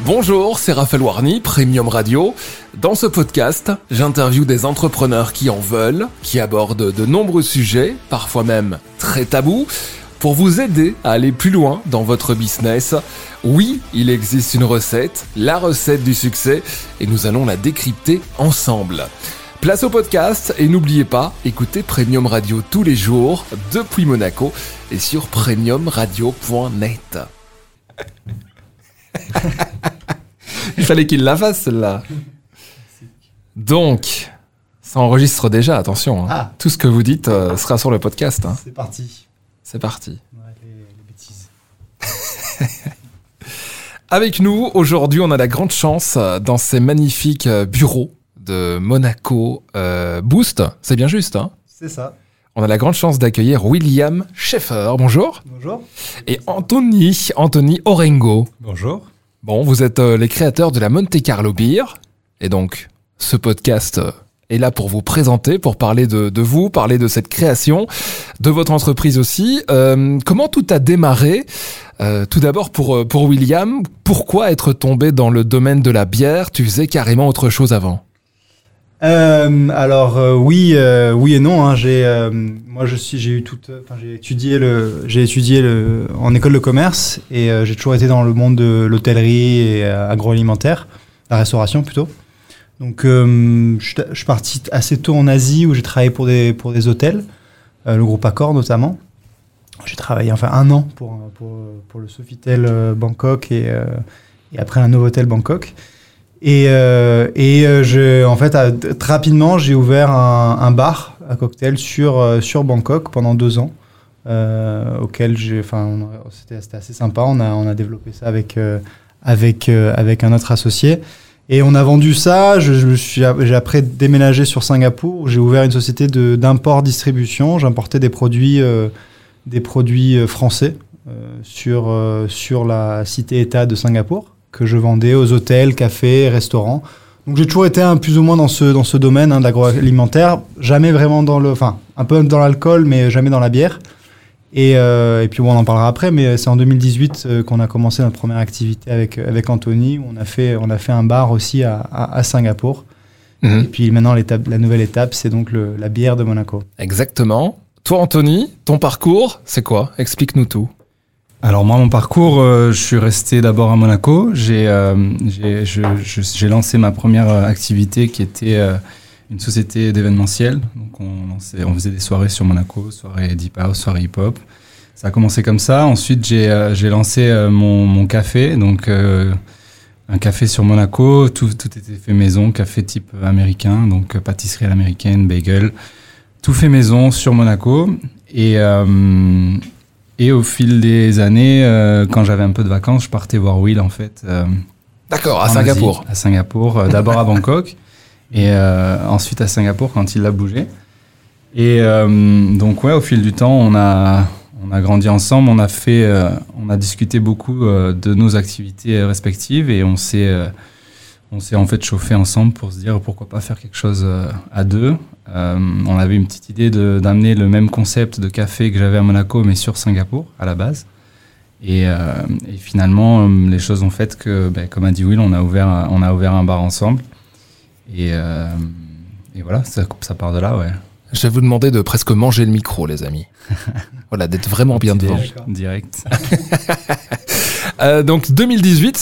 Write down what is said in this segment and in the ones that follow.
Bonjour, c'est Raphaël Warny, Premium Radio. Dans ce podcast, j'interviewe des entrepreneurs qui en veulent, qui abordent de nombreux sujets, parfois même très tabous, pour vous aider à aller plus loin dans votre business. Oui, il existe une recette, la recette du succès, et nous allons la décrypter ensemble. Place au podcast et n'oubliez pas, écoutez Premium Radio tous les jours depuis Monaco et sur premiumradio.net. Il fallait qu'il la fasse celle-là. Donc, ça enregistre déjà, attention. hein. Ah. Tout ce que vous dites euh, sera sur le podcast. hein. C'est parti. C'est parti. Ouais, les, les bêtises. Avec nous, aujourd'hui, on a la grande chance euh, dans ces magnifiques euh, bureaux de Monaco euh, Boost. C'est bien juste, hein C'est ça. On a la grande chance d'accueillir William Schaeffer. Bonjour. Bonjour. Et Anthony, Anthony Orengo. Bonjour. Bon, vous êtes euh, les créateurs de la Monte Carlo Beer. Et donc, ce podcast euh, est là pour vous présenter, pour parler de, de vous, parler de cette création, de votre entreprise aussi. Euh, comment tout a démarré? Euh, Tout d'abord pour, euh, pour William, pourquoi être tombé dans le domaine de la bière? Tu faisais carrément autre chose avant. Euh, alors euh, oui, euh, oui et non. hein. J'ai, euh, moi je suis, j'ai eu toute, j'ai étudié le, j'ai étudié le, en école de commerce et euh, j'ai toujours été dans le monde de l'hôtellerie et euh, agroalimentaire, la restauration plutôt. Donc je, suis- je suis parti assez tôt en Asie où j'ai travaillé pour des pour des hôtels, le groupe Accor notamment. J'ai travaillé enfin un an pour pour, pour le Sofitel Bangkok et et après un Novotel Bangkok. Et, euh, et euh, je, en fait, à- rapidement, j'ai ouvert un, un bar à cocktail sur, euh, sur Bangkok pendant deux ans, euh, auquel j'ai, enfin, c'était, assez sympa. On a, on a développé ça avec, euh, avec, euh, avec un autre associé. Et on a vendu ça. Je, je suis, j'ai après déménagé sur Singapour. J'ai ouvert une société de, d'import-distribution. J'importais des produits, des produits français sur, sur la cité-État de Singapour que je vendais aux hôtels, cafés, restaurants. Donc j'ai toujours été un, plus ou moins dans ce, dans ce domaine hein, de l'agroalimentaire, jamais vraiment dans le, enfin un peu dans l'alcool, mais jamais dans la bière. Et, euh, et puis bon, on en parlera après, mais c'est en 2018 euh, qu'on a commencé notre première activité avec, avec Anthony, où on a fait, on a fait un bar aussi à, à, à Singapour. Mhm. Et puis maintenant, la nouvelle étape, c'est donc le- la bière de Monaco. Exactement. Toi, Anthony, ton parcours, c'est quoi? Explique-nous tout. Alors moi, mon parcours, euh, je suis resté d'abord à Monaco. J'ai euh, lancé ma première euh, activité qui était euh, une société d'événementiel. Donc on, lançait- on faisait des soirées sur Monaco, soirées deep house, soirées hip-hop. Ça a commencé comme ça. Ensuite, j'ai euh, lancé euh, mon, mon café, donc un café sur Monaco. Tout, tout était fait maison, café type américain, donc pâtisserie à l'américaine, bagel. Tout fait maison sur Monaco. Et, et au fil des années, euh, quand j'avais un peu de vacances, je partais voir Will en fait. euh, D'accord, à Singapour. Asie, à Singapour. euh, D'abord à Bangkok et ensuite à Singapour quand il a bougé. Et donc ouais, au fil du temps, on a on a grandi ensemble, on a fait, on a discuté beaucoup de nos activités respectives et on s'est on s'est en fait chauffé ensemble pour se dire pourquoi pas faire quelque chose euh, à deux. Euh, on avait une petite idée de- d'amener le même concept de café que j'avais à Monaco, mais sur Singapour à la base. Et, euh, et finalement, les choses ont fait que, ben, comme a dit Will, on a ouvert, un- on a ouvert un bar ensemble. Et, euh, et voilà, ça, ça part de là, ouais. Je vais vous demander de presque manger le micro, les amis. voilà, d'être vraiment bien devant. Direct. Euh, donc 2018,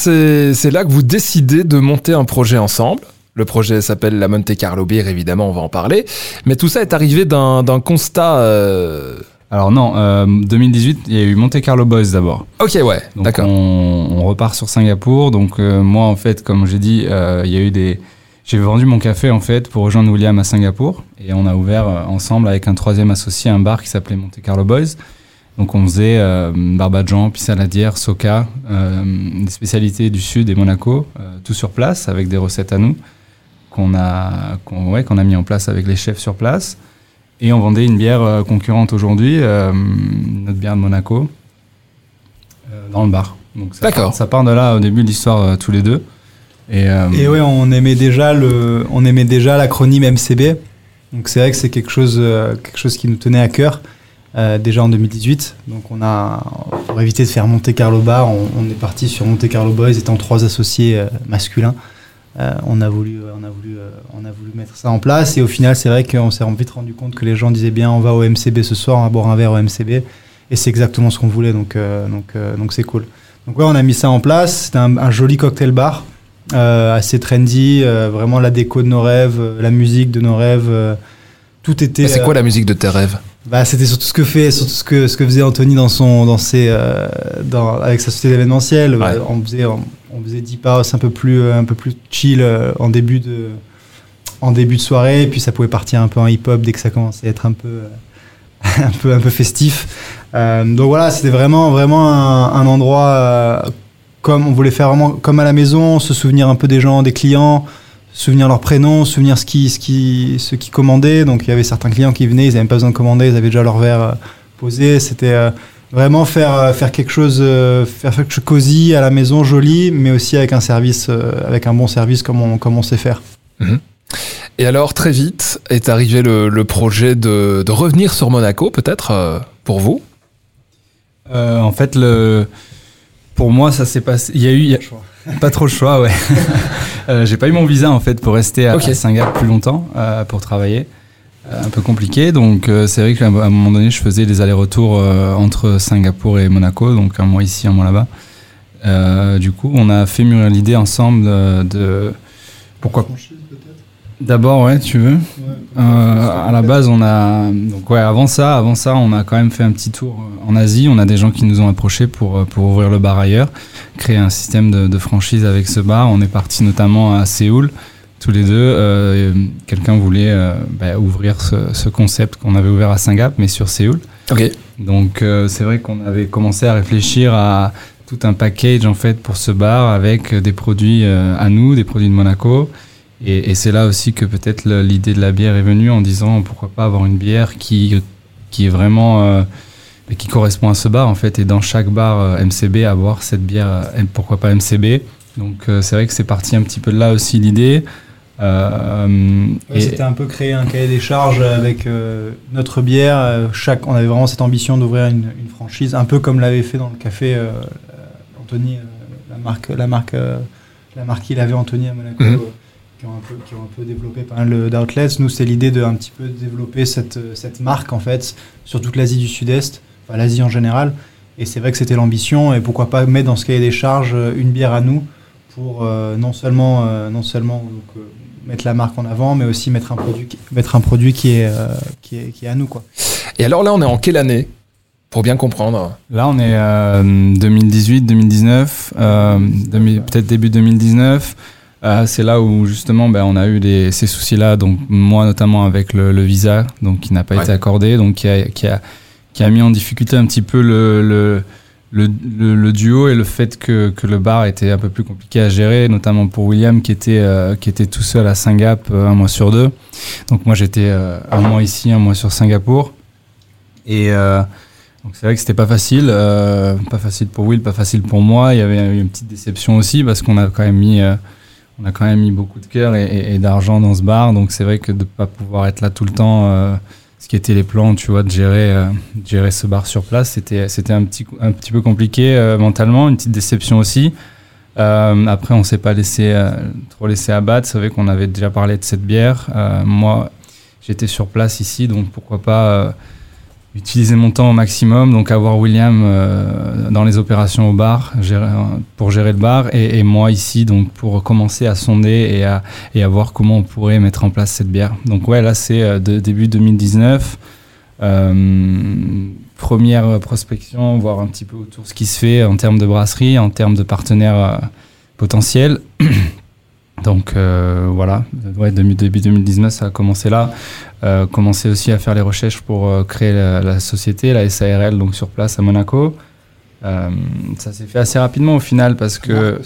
c'est là que vous décidez de monter un projet ensemble. Le projet s'appelle la Monte Carlo Beer, évidemment, on va en parler. Mais tout ça est arrivé d'un constat... euh, Alors non, euh, 2018, il y a eu Monte Carlo Boys d'abord. Ok, ouais, d'accord. on, on repart sur Singapour. Donc euh, moi en fait, comme j'ai dit, euh, il y a eu des. J'ai vendu mon café en fait pour rejoindre William à Singapour et on a ouvert euh, ensemble avec un troisième associé un bar qui s'appelait Monte Carlo Boys. Donc on faisait euh, barbadjan, pissaladière, soca, euh, des spécialités du sud et Monaco, euh, tout sur place avec des recettes à nous qu'on a qu'on ouais, qu'on a mis en place avec les chefs sur place. Et on vendait une bière euh, concurrente aujourd'hui, euh, notre bière de Monaco, euh, dans le bar. Donc ça D'accord. part, ça part de là au début de l'histoire euh, tous les deux. Et, euh, Et ouais, on aimait déjà le, on aimait déjà l'acronyme MCB. Donc c'est vrai que c'est quelque chose, euh, quelque chose qui nous tenait à cœur. Euh, déjà en 2018. Donc on a, pour éviter de faire Monte Carlo Bar, on, on est parti sur Monte Carlo Boys étant trois associés euh, masculins. Euh, on a voulu, on a voulu, on a voulu mettre ça en place et au final c'est vrai qu'on s'est vite rendu compte que les gens disaient bien on va au MCB ce soir, on va boire un verre au MCB et c'est exactement ce qu'on voulait donc donc donc c'est cool. Donc ouais on a mis ça en place. C'était un, un joli cocktail bar assez trendy, vraiment la déco de nos rêves, la musique de nos rêves. tout était. C'est quoi la musique de tes rêves? Bah, c'était surtout ce que fait, surtout ce que ce que faisait Anthony dans son, dans ses, euh, dans, avec sa société d'événementiel. Ouais. Euh, On faisait, on, on faisait deep house un peu plus, euh, un peu plus chill en début de, en début de soirée, et puis ça pouvait partir un peu en hip hop dès que ça commençait à être un peu, euh, un peu, un peu festif. Euh, donc voilà, c'était vraiment, vraiment un, un endroit comme on voulait faire vraiment comme à la maison, se souvenir un peu des gens, des clients souvenir leurs prénoms, se souvenir ce qui, ce qui, ce qui commandaient. Donc il y avait certains clients qui venaient, ils n'avaient même pas besoin de commander, ils avaient déjà leur verre euh, posé. C'était euh, vraiment faire, euh, faire quelque chose, faire quelque chose cosy à la maison, joli, mais aussi avec un service, avec un bon service comme on, comme on sait faire. Et alors, très vite, est arrivé le, le projet de, de revenir sur Monaco, peut-être, pour vous? Euh, en fait, le... pour moi, ça s'est passé. Il y a eu il y a- pas trop le choix, ouais. Euh, J'ai pas eu mon visa en fait pour rester à, Singapour plus longtemps euh, pour travailler. Euh, un peu compliqué, donc euh, c'est vrai qu'à un moment donné, je faisais des allers-retours euh, entre Singapour et Monaco, donc un mois ici, un mois là-bas. Euh, du coup, on a fait mûrir l'idée ensemble de pourquoi D'abord, ouais, tu veux. Euh, à la base, on a donc ouais, avant ça, avant ça, on a quand même fait un petit tour euh, en Asie. On a des gens qui nous ont approchés pour euh, pour ouvrir le bar ailleurs, créer un système de, de franchise avec ce bar. On est parti notamment à Séoul, tous les deux. Euh, Quelqu'un voulait euh, bah, ouvrir ce, ce concept qu'on avait ouvert à Singapour, mais sur Séoul. Ok. Donc euh, c'est vrai qu'on avait commencé à réfléchir à tout un package en fait pour ce bar avec des produits euh, à nous, des produits de Monaco. Et, et c'est là aussi que peut-être l'idée de la bière est venue en disant pourquoi pas avoir une bière qui, qui est vraiment euh, qui correspond à ce bar en fait et dans chaque bar euh, MCB avoir cette bière euh, pourquoi pas MCB. Donc euh, c'est vrai que c'est parti un petit peu de là aussi l'idée. Euh, Ouais, C'était un peu créer un cahier des charges avec euh, notre bière. chaque, on avait vraiment cette ambition d'ouvrir une, une franchise, un peu comme l'avait fait dans le café Anthony, la marque, la marque, la marque qu'il avait Anthony à Monaco, Mhm. Qui, ont un peu, qui ont un peu développé pas mal d'outlets. Nous, c'est l'idée de un petit peu développer cette, cette marque en fait sur toute l'Asie du Sud-Est, enfin l'Asie en général. Et c'est vrai que c'était l'ambition. Et pourquoi pas mettre dans ce cahier des charges euh, une bière à nous pour euh, non seulement, euh, non seulement donc, euh, mettre la marque en avant, mais aussi mettre un produit, qui- mettre un produit qui est, euh, qui est, qui est à nous. Quoi. Et alors là, on est en quelle année Pour bien comprendre? Là, on est euh, 2018, 2019, euh, demi- peut-être début 2019. Euh, c'est là où justement, ben, on a eu des, ces soucis-là. Donc moi, notamment avec le, le visa, donc qui n'a pas Ouais. été accordé, donc qui a, qui a, qui a mis en difficulté un petit peu le, duo et le fait que, que le bar était un peu plus compliqué à gérer, notamment pour William qui était, euh, qui était tout seul à Singapour euh, un mois sur deux. Donc moi, j'étais euh, un mois ici, un mois sur Singapour. Et donc c'est vrai que c'était pas facile, pas facile pour Will, pas facile pour moi. Il y avait une petite déception aussi parce qu'on a quand même mis, on a quand même mis beaucoup de cœur et, d'argent dans ce bar. Donc c'est vrai que de pas pouvoir être là tout le temps, euh, ce qui était les plans, tu vois, de gérer, euh, gérer ce bar sur place, c'était, c'était un petit, un petit peu compliqué euh, mentalement, une petite déception aussi. Après, on s'est pas laissé trop laissé abattre. C'est vrai qu'on avait déjà parlé de cette bière. Moi, j'étais sur place ici, donc pourquoi pas. Euh, utiliser mon temps au maximum, donc avoir William euh, dans les opérations au bar gérer- pour gérer le bar et, moi ici donc pour commencer à sonder et à, et à voir comment on pourrait mettre en place cette bière. Donc ouais là c'est euh, début 2019, euh, première prospection, voir un petit peu autour ce qui se fait en termes de brasserie, en termes de partenaires euh, potentiels. Donc euh, voilà, ouais, début 2019 ça a commencé là euh, commencé aussi à faire les recherches pour euh, créer la, la société, la SARL, donc sur place à Monaco. Euh, ça s'est fait assez rapidement au final parce que,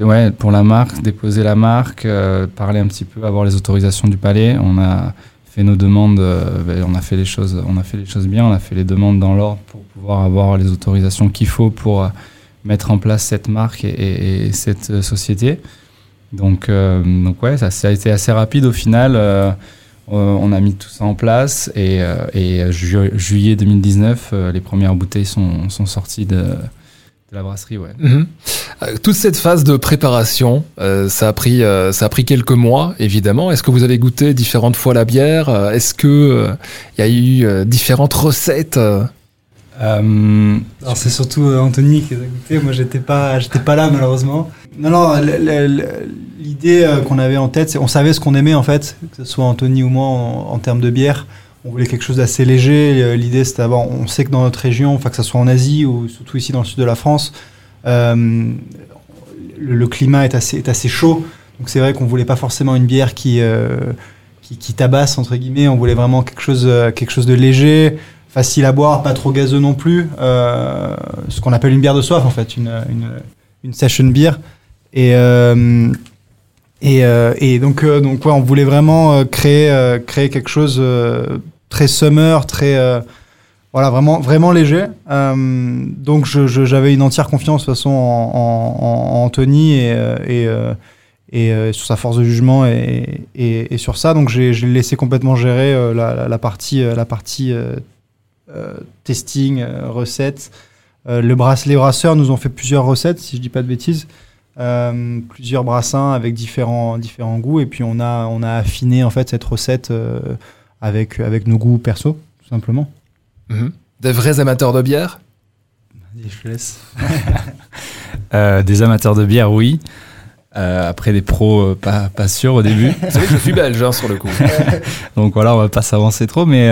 ouais, pour la marque, déposer la marque, euh, parler un petit peu, avoir les autorisations du palais. On a fait nos demandes, on a fait les choses, on a fait les choses bien, on a fait les demandes dans l'ordre pour pouvoir avoir les autorisations qu'il faut pour mettre en place cette marque et, et- et cette société. Donc, euh, donc ouais, ça, ça a été assez rapide au final. euh, on a mis tout ça en place et, et juillet 2019, les premières bouteilles sont, sont sorties de, de la brasserie, ouais. Mhm. Euh, toute cette phase de préparation, euh, ça a pris, euh, ça a pris quelques mois, évidemment. Est-ce que vous avez goûté différentes fois la bière? Est-ce que il y a eu différentes recettes Alors c'est surtout Anthony qui a goûté. Moi, j'étais pas, j'étais pas là malheureusement. Non, non. L'idée qu'on avait en tête, c'est on savait ce qu'on aimait en fait, que ce soit Anthony ou moi en termes de bière on voulait quelque chose d'assez léger. Euh, l'idée, c'était d'avoir, on sait que dans notre région, enfin que ce soit en Asie ou surtout ici dans le sud de la France, euh, le, climat est assez, chaud. Donc c'est vrai qu'on voulait pas forcément une bière qui, euh, qui, tabasse entre guillemets. On voulait vraiment quelque chose, quelque chose de léger, facile à boire, pas trop gazeux non plus. ce qu'on appelle une bière de soif en fait, une, une, session beer. Et et, et, donc, donc ouais, on voulait vraiment créer, créer quelque chose très summer, très euh, voilà vraiment vraiment léger. Euh, donc j'avais une entière confiance de toute façon en, Anthony et, euh, et, sur sa force de jugement et, sur ça. Donc j'ai laissé complètement gérer la, partie la partie testing recette. le brass, les brasseurs nous ont fait plusieurs recettes, si je dis pas de bêtises. Plusieurs brassins avec différents, différents goûts et puis on a, on a affiné en fait cette recette avec, avec nos goûts perso, tout simplement. Mhm. Des vrais amateurs de bière? Je te laisse. Euh, des amateurs de bière, oui. Euh, après des pros, euh, pas, pas sûr au début. Vous savez que je suis belge hein, sur le coup. Donc voilà, on va pas s'avancer trop, mais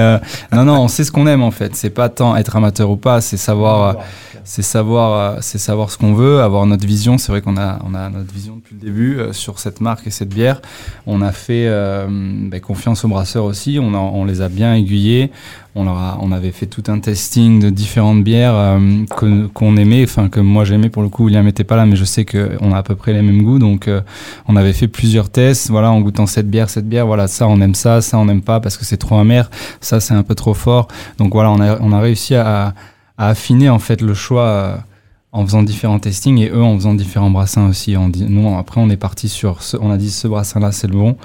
non, non, on sait ce qu'on aime en fait. C'est pas tant être amateur ou pas, c'est savoir c'est savoir, euh, c'est savoir ce qu'on veut, avoir notre vision. C'est vrai qu'on a, on a notre vision depuis le début euh, sur cette marque et cette bière. On a fait euh, ben, confiance aux brasseurs aussi. On, on les a bien aiguillés. On, leur a, on avait fait tout un testing de différentes bières qu'on aimait, enfin que moi j'aimais pour le coup. William n'était pas là, mais je sais qu'on a à peu près les mêmes goûts. Donc on avait fait plusieurs tests. Voilà, en goûtant cette bière, cette bière. Voilà, ça on aime ça, ça on n'aime pas parce que c'est trop amer. Ça c'est un peu trop fort. Donc voilà, on a, on a réussi à affiner en fait le choix euh, en faisant différents testings et eux en faisant différents brassins aussi. On dit, nous, après, on est parti sur, ce, on a dit ce brassin-là, c'est le bon.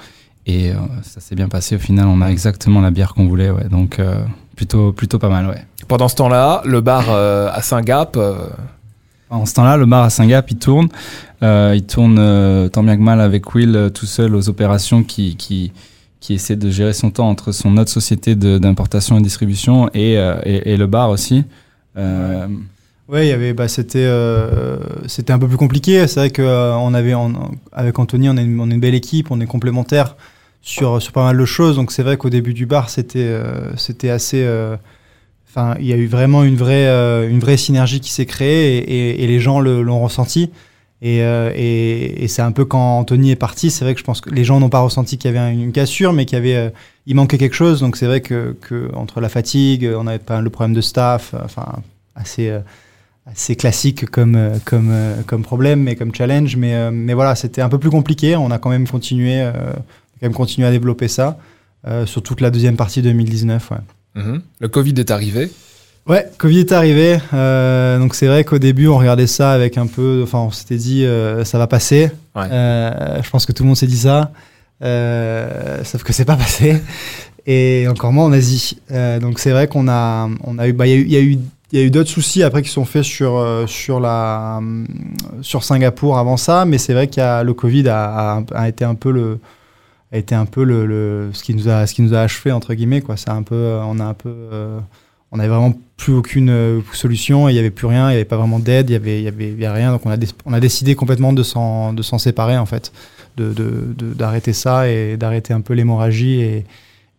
Et euh, ça s'est bien passé. Au final, on a exactement la bière qu'on voulait. Ouais. Donc, euh, plutôt, plutôt pas mal. Ouais. Pendant ce temps-là, le bar à Saint-Gap. En ce temps-là, le bar à Saint-Gap, il tourne. il tourne tant bien que mal avec Will tout seul aux opérations qui, qui, qui essaie de gérer son temps entre son autre société d'importation et distribution et, et, et, le bar aussi. Euh, ouais, il y avait, bah, c'était, euh, c'était un peu plus compliqué. C'est vrai qu'on euh, avait, avec Anthony, on est, une, belle équipe, on est complémentaires sur, pas mal de choses. Donc c'est vrai qu'au début du bar, c'était, c'était assez. Enfin, il y a eu vraiment une vraie, une vraie synergie qui s'est créée et, et, les gens l'ont ressenti. Et, et, c'est un peu quand Anthony est parti, c'est vrai que je pense que les gens n'ont pas ressenti qu'il y avait une cassure, mais qu'il y avait il manquait quelque chose. Donc c'est vrai que, entre la fatigue, on avait pas le problème de staff, enfin assez euh, assez classique comme euh, comme euh, comme problème, mais comme challenge. Mais mais voilà, c'était un peu plus compliqué. On a quand même continué, quand même continué à développer ça sur toute la deuxième partie 2019. Ouais. Mhm. Le Covid est arrivé. Ouais, Covid est arrivé. donc c'est vrai qu'au début, on regardait ça avec un peu. Enfin, on s'était dit, ça va passer. je pense que tout le monde s'est dit ça. Euh, sauf que c'est pas passé. Et encore moins en Asie. Euh, donc c'est vrai qu'on a, on a eu, bah, il y, a eu, il y a eu d'autres soucis après qui sont faits sur euh, sur la sur Singapour avant ça, mais c'est vrai qu'il le Covid a, a, été un peu le a été un peu le, le, ce qui nous a ce qui nous a achevé entre guillemets quoi. C'est un peu, on a un peu on n'avait vraiment plus aucune solution, il n'y avait plus rien, il n'y avait pas vraiment d'aide, il n'y avait, y avait, y avait rien. Donc on a, on a décidé complètement de s'en séparer en fait d'arrêter de, ça et d'arrêter un peu l'hémorragie et,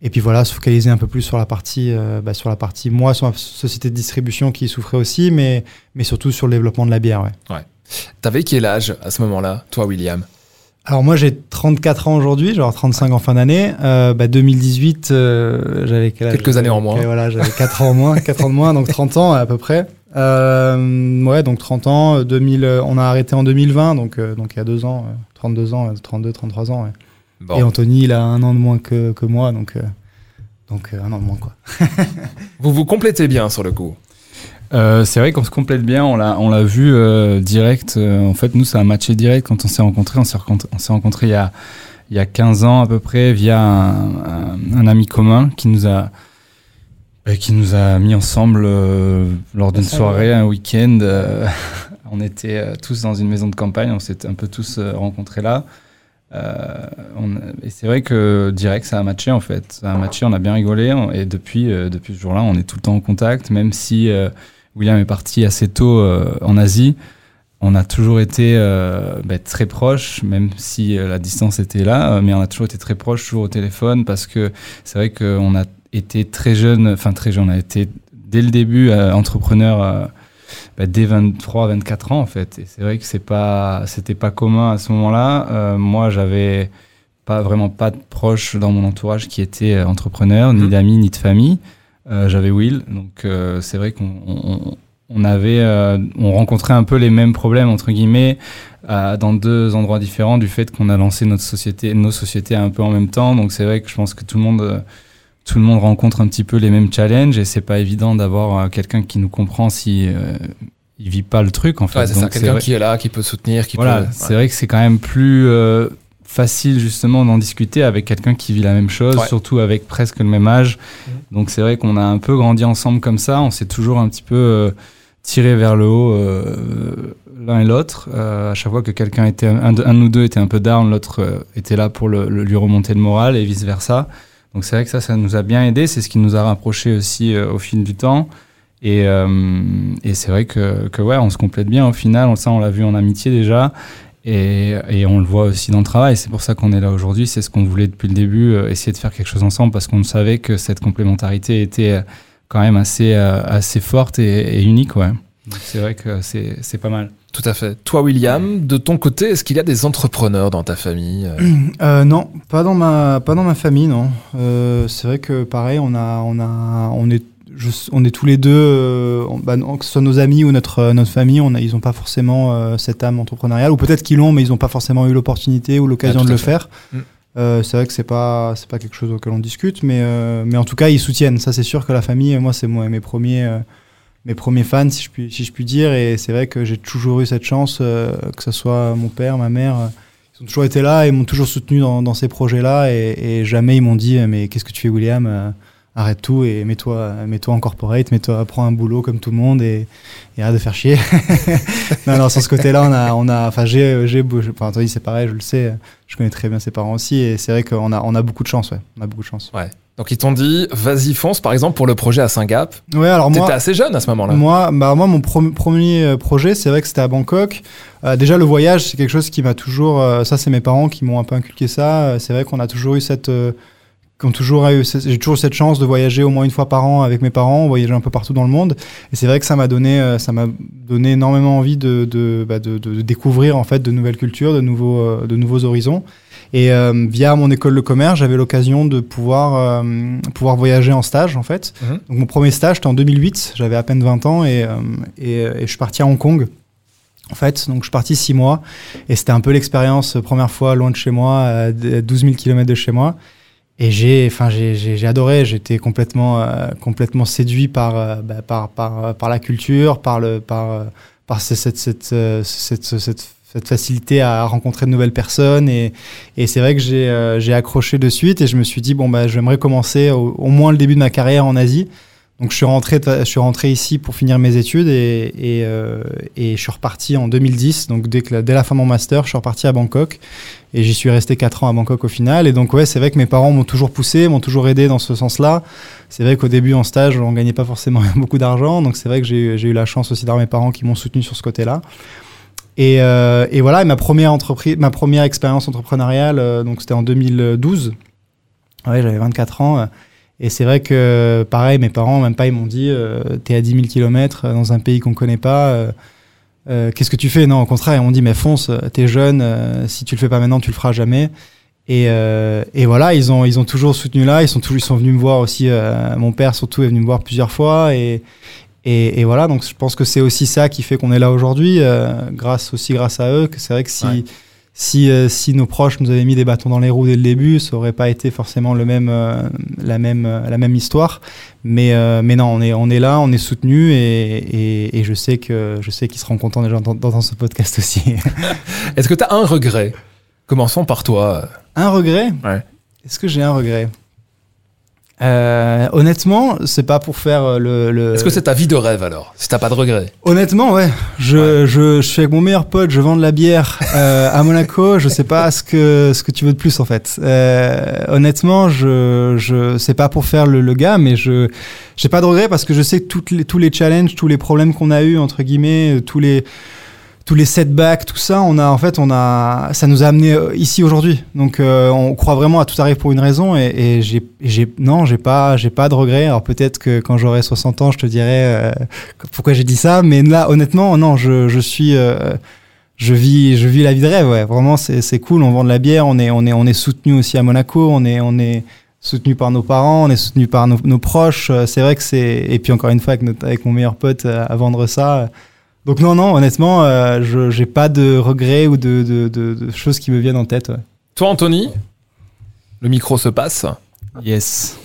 et puis voilà, se focaliser un peu plus sur la partie, euh, bah, sur la partie, moi, sur ma société de distribution qui souffrait aussi, mais, mais surtout sur le développement de la bière. Ouais. T'avais quel âge à ce moment-là, toi, William? Alors moi j'ai 34 ans aujourd'hui, genre 35 en fin d'année. Euh, bah 2018, euh, j'avais Quelques années en moins. voilà, j'avais 4 ans en moins, 4 ans de moins, donc 30 ans à peu près. Euh, ouais, donc 30 ans. 2000, on a arrêté en 2020, donc donc il y a deux ans. 32 ans, 32, 33 ans. Et Anthony, il a un an de moins que, que moi, donc, euh, donc euh, un an de moins. Quoi. vous vous complétez bien sur le coup euh, c'est vrai qu'on se complète bien, on l'a, on l'a vu direct. en fait, nous, ça a matché direct quand on s'est rencontrés. On s'est rencontrés, on s'est rencontrés il y a, il y a 15 ans à peu près via un, un, ami commun qui nous a bah, qui nous a mis ensemble euh, lors d'une soirée, un week-end. Euh, on était euh, tous dans une maison de campagne, on s'était un peu tous rencontrés là. On, et c'est vrai que direct, ça a matché en fait. Ça a matché, on a bien rigolé. et depuis, depuis ce jour-là, on est tout le temps en contact, même si William est parti assez tôt en Asie on a toujours été euh, bah, très proches, même si euh, la distance était là, euh, mais on a toujours été très proches, toujours au téléphone, parce que c'est vrai qu'on a été très jeune, enfin très jeune, on a été dès le début entrepreneur bah, dès 23, 24 ans en fait. Et c'est vrai que c'est pas, c'était pas commun à ce moment-là. moi, j'avais pas vraiment pas de proches dans mon entourage qui étaient entrepreneurs, ni mmh. d'amis, ni de famille. J'avais Will, donc c'est vrai qu'on on avait, euh, on rencontrait un peu les mêmes problèmes entre guillemets euh, dans deux endroits différents du fait qu'on a lancé notre société, nos sociétés un peu en même temps. Donc c'est vrai que je pense que tout le monde, euh, tout le monde rencontre un petit peu les mêmes challenges et c'est pas évident d'avoir quelqu'un qui nous comprend si il vit pas le truc en fait. c'est quelqu'un qui est là, qui peut soutenir, qui voilà, C'est vrai que c'est quand même plus facile justement d'en discuter avec quelqu'un qui vit la même chose, surtout avec presque le même âge. Mmh. Donc c'est vrai qu'on a un peu grandi ensemble comme ça. On s'est toujours un petit peu tirer vers le haut euh, l'un et l'autre. Euh, à chaque fois que quelqu'un était, un, de nous deux était un peu down, l'autre euh, était là pour le, lui remonter le moral et vice versa. Donc c'est vrai que ça, ça nous a bien aidé. C'est ce qui nous a rapprochés aussi au fil du temps. Et, et c'est vrai que, que, ouais, on se complète bien au final. Ça, on l'a vu en amitié déjà. Et, et, on le voit aussi dans le travail. C'est pour ça qu'on est là aujourd'hui. C'est ce qu'on voulait depuis le début, essayer de faire quelque chose ensemble parce qu'on savait que cette complémentarité était quand même assez, euh, assez forte et, unique. Ouais. C'est vrai que c'est pas mal. Tout à fait. Toi, William, de ton côté, est-ce qu'il y a des entrepreneurs dans ta famille euh? Euh, Non, pas dans ma, pas dans ma famille, non. c'est vrai que pareil, on a, on a, on est, on est tous les deux, bah, que ce soit nos amis ou notre, notre famille, on a, ils n'ont pas forcément cette âme entrepreneuriale, ou peut-être qu'ils l'ont, mais ils n'ont pas forcément eu l'opportunité ou l'occasion ah, de le faire. Mm. Euh, c'est vrai que c'est pas c'est pas quelque chose auquel on discute, mais euh, mais en tout cas ils soutiennent. Ça c'est sûr que la famille, moi c'est moi mes premiers euh, mes premiers fans si je puis si je puis dire. Et c'est vrai que j'ai toujours eu cette chance que ce soit mon père, ma mère, ils ont toujours été là et m'ont toujours soutenu dans, dans ces projets-là et, et, jamais ils m'ont dit mais qu'est-ce que tu fais William arrête tout et mets-toi mets-toi en corporate, mets-toi prends un boulot comme tout le monde et, et arrête de faire chier. non, non, sur ce côté-là, on a, on a, enfin, j'ai, j'ai, enfin, c'est pareil, je le sais, je connais très bien ses parents aussi et c'est vrai qu'on a, on a beaucoup de chance, ouais, on a beaucoup de chance. Ouais. Donc ils t'ont dit, vas-y fonce, par exemple pour le projet à Saint-Gap. Ouais, alors moi, t'étais assez jeune à ce moment-là. Moi, bah moi, mon premier euh, projet, c'est vrai que c'était à Bangkok. Euh, déjà le voyage, c'est quelque chose qui m'a toujours, euh, ça c'est mes parents qui m'ont un peu inculqué ça. C'est vrai qu'on a toujours eu cette toujours eu, j'ai toujours cette chance de voyager au moins une fois par an avec mes parents, voyager un peu partout dans le monde. Et c'est vrai que ça m'a donné, euh, ça m'a donné énormément envie de, de, bah de, de, découvrir en fait de nouvelles cultures, de nouveaux, euh, de nouveaux horizons. Et euh, via mon école de commerce, j'avais l'occasion de pouvoir, pouvoir voyager en stage en fait. Mhm. Donc mon premier stage, c'était en 2008, j'avais à peine 20 ans et, et, et je suis parti à Hong Kong en fait. Donc je suis parti six mois et c'était un peu l'expérience première fois loin de chez moi, à 12 000 km de chez moi. Et j'ai, enfin, j'ai adoré. J'étais complètement, euh, complètement séduit par, euh, bah, par, par, par, la culture, par le, par, par cette, cette, cette, cette, facilité à rencontrer de nouvelles personnes. Et, et c'est vrai que j'ai, euh, accroché de suite et je me suis dit bon bah, j'aimerais commencer au, moins le début de ma carrière en Asie. Donc je suis rentré, je suis rentré ici pour finir mes études et, et, euh, et je suis reparti en 2010. Donc dès, que la, dès la fin de mon master, je suis reparti à Bangkok et j'y suis resté quatre ans à Bangkok au final. Et donc ouais, c'est vrai que mes parents m'ont toujours poussé, m'ont toujours aidé dans ce sens-là. C'est vrai qu'au début en stage, on gagnait pas forcément beaucoup d'argent, donc c'est vrai que j'ai eu la chance aussi d'avoir mes parents qui m'ont soutenu sur ce côté-là. Et, euh, et, voilà, ma première entreprise, ma première expérience entrepreneuriale, euh, donc c'était en 2012. Ouais, j'avais 24 ans. Et c'est vrai que, pareil, mes parents, même pas, ils m'ont dit euh, T'es à 10 000 km dans un pays qu'on connaît pas. Euh, euh, Qu'est-ce que tu fais? Non, au contraire, ils m'ont dit Mais fonce, t'es jeune, euh, si tu le fais pas maintenant, tu le feras jamais. Et, euh, voilà, ils ont, ils ont toujours soutenu là. Ils sont, toujours, sont venus me voir aussi. mon père, surtout, est venu me voir plusieurs fois. Et voilà, donc je pense que c'est aussi ça qui fait qu'on est là aujourd'hui, grâce aussi grâce à eux. Que c'est vrai que si. Si, euh, si nos proches nous avaient mis des bâtons dans les roues dès le début, ça aurait pas été forcément le même, euh, la, même, euh, la même histoire. Mais, mais non, on est, on est là, on est soutenu et, et, et je sais que je sais qu'ils seront contents déjà d'entendre ce podcast aussi. Est-ce que tu as un regret? Commençons par toi, Un regret? Ouais. Est-ce que j'ai un regret? Euh, honnêtement, c'est pas pour faire euh, le. le- Est-ce que c'est ta vie de rêve alors? Si t'as pas de regrets Honnêtement, ouais. Je, je, je suis avec mon meilleur pote, je vends de la bière euh, à Monaco. Je sais pas ce que ce que tu veux de plus en fait. Euh, honnêtement, je je c'est pas pour faire le, le gars, mais je j'ai pas de regrets parce que je sais que toutes les, tous les challenges, tous les problèmes qu'on a eu entre guillemets, tous les tous les setbacks, tout ça, on a en fait, on a, ça nous a amené euh, ici aujourd'hui. Donc, euh, on croit vraiment à tout arrive pour une raison. Et, et j'ai, j'ai, non, j'ai pas, j'ai pas de regrets. Alors peut-être que quand j'aurai 60 ans, je te dirai euh, pourquoi j'ai dit ça. Mais là, honnêtement, non, je, je suis, je vis, je vis la vie de rêve. Vraiment, c'est, c'est cool. On vend de la bière. On est, on est, on est soutenu aussi à Monaco. On est, on est soutenu par nos parents. On est soutenu par nos, proches. C'est vrai que c'est. Et puis encore une fois, avec, mon meilleur pote à vendre ça. Euh, donc non, non, honnêtement, euh, je j'ai pas de regrets ou de, de, de, de choses qui me viennent en tête. ouais. Toi, Anthony Le micro se passe. Yes.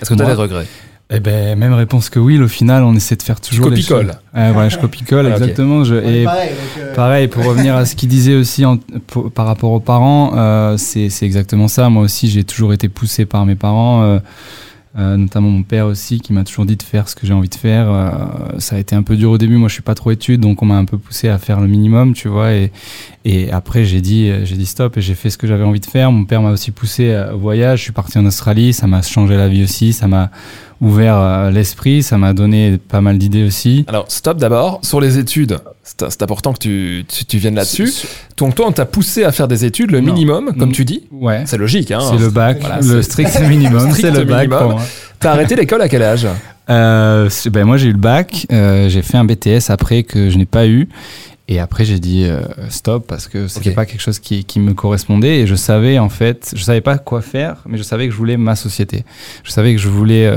Est-ce que t'as Moi des regrets? Eh ben, même réponse que oui. Au final, on essaie de faire toujours les choses. Ouais, voilà, je copie-colle, Ah, ok. exactement. Je, et pareil, pour revenir à ce qu'il disait aussi en- pour- par rapport aux parents, euh, c'est c'est exactement ça. Moi aussi, j'ai toujours été poussé par mes parents. euh, euh, notamment mon père aussi qui m'a toujours dit de faire ce que j'ai envie de faire. Euh, ça a été un peu dur au début. Moi, je suis pas trop étude, donc on m'a un peu poussé à faire le minimum, tu vois. Et, et après, j'ai dit, euh, j'ai dit stop et j'ai fait ce que j'avais envie de faire. Mon père m'a aussi poussé euh, au voyage. Je suis parti en Australie. Ça m'a changé la vie aussi. Ça m'a ouvert euh, l'esprit. Ça m'a donné pas mal d'idées aussi. Alors, stop d'abord. Sur les études, c'est c'est important que tu, tu, tu viennes là-dessus. Donc, toi, on t'a poussé à faire des études, le Non. minimum, comme Mm. tu dis. Ouais. C'est logique, hein. C'est le bac, Voilà, le strict minimum, c'est le bac. T'as arrêté l'école à quel âge? Euh, ben moi j'ai eu le bac, euh, j'ai fait un BTS après que je n'ai pas eu. Et après j'ai dit euh, stop parce que c'était Ok. pas quelque chose qui, qui me correspondait et je savais en fait, je savais pas quoi faire, mais je savais que je voulais ma société. Je savais que je voulais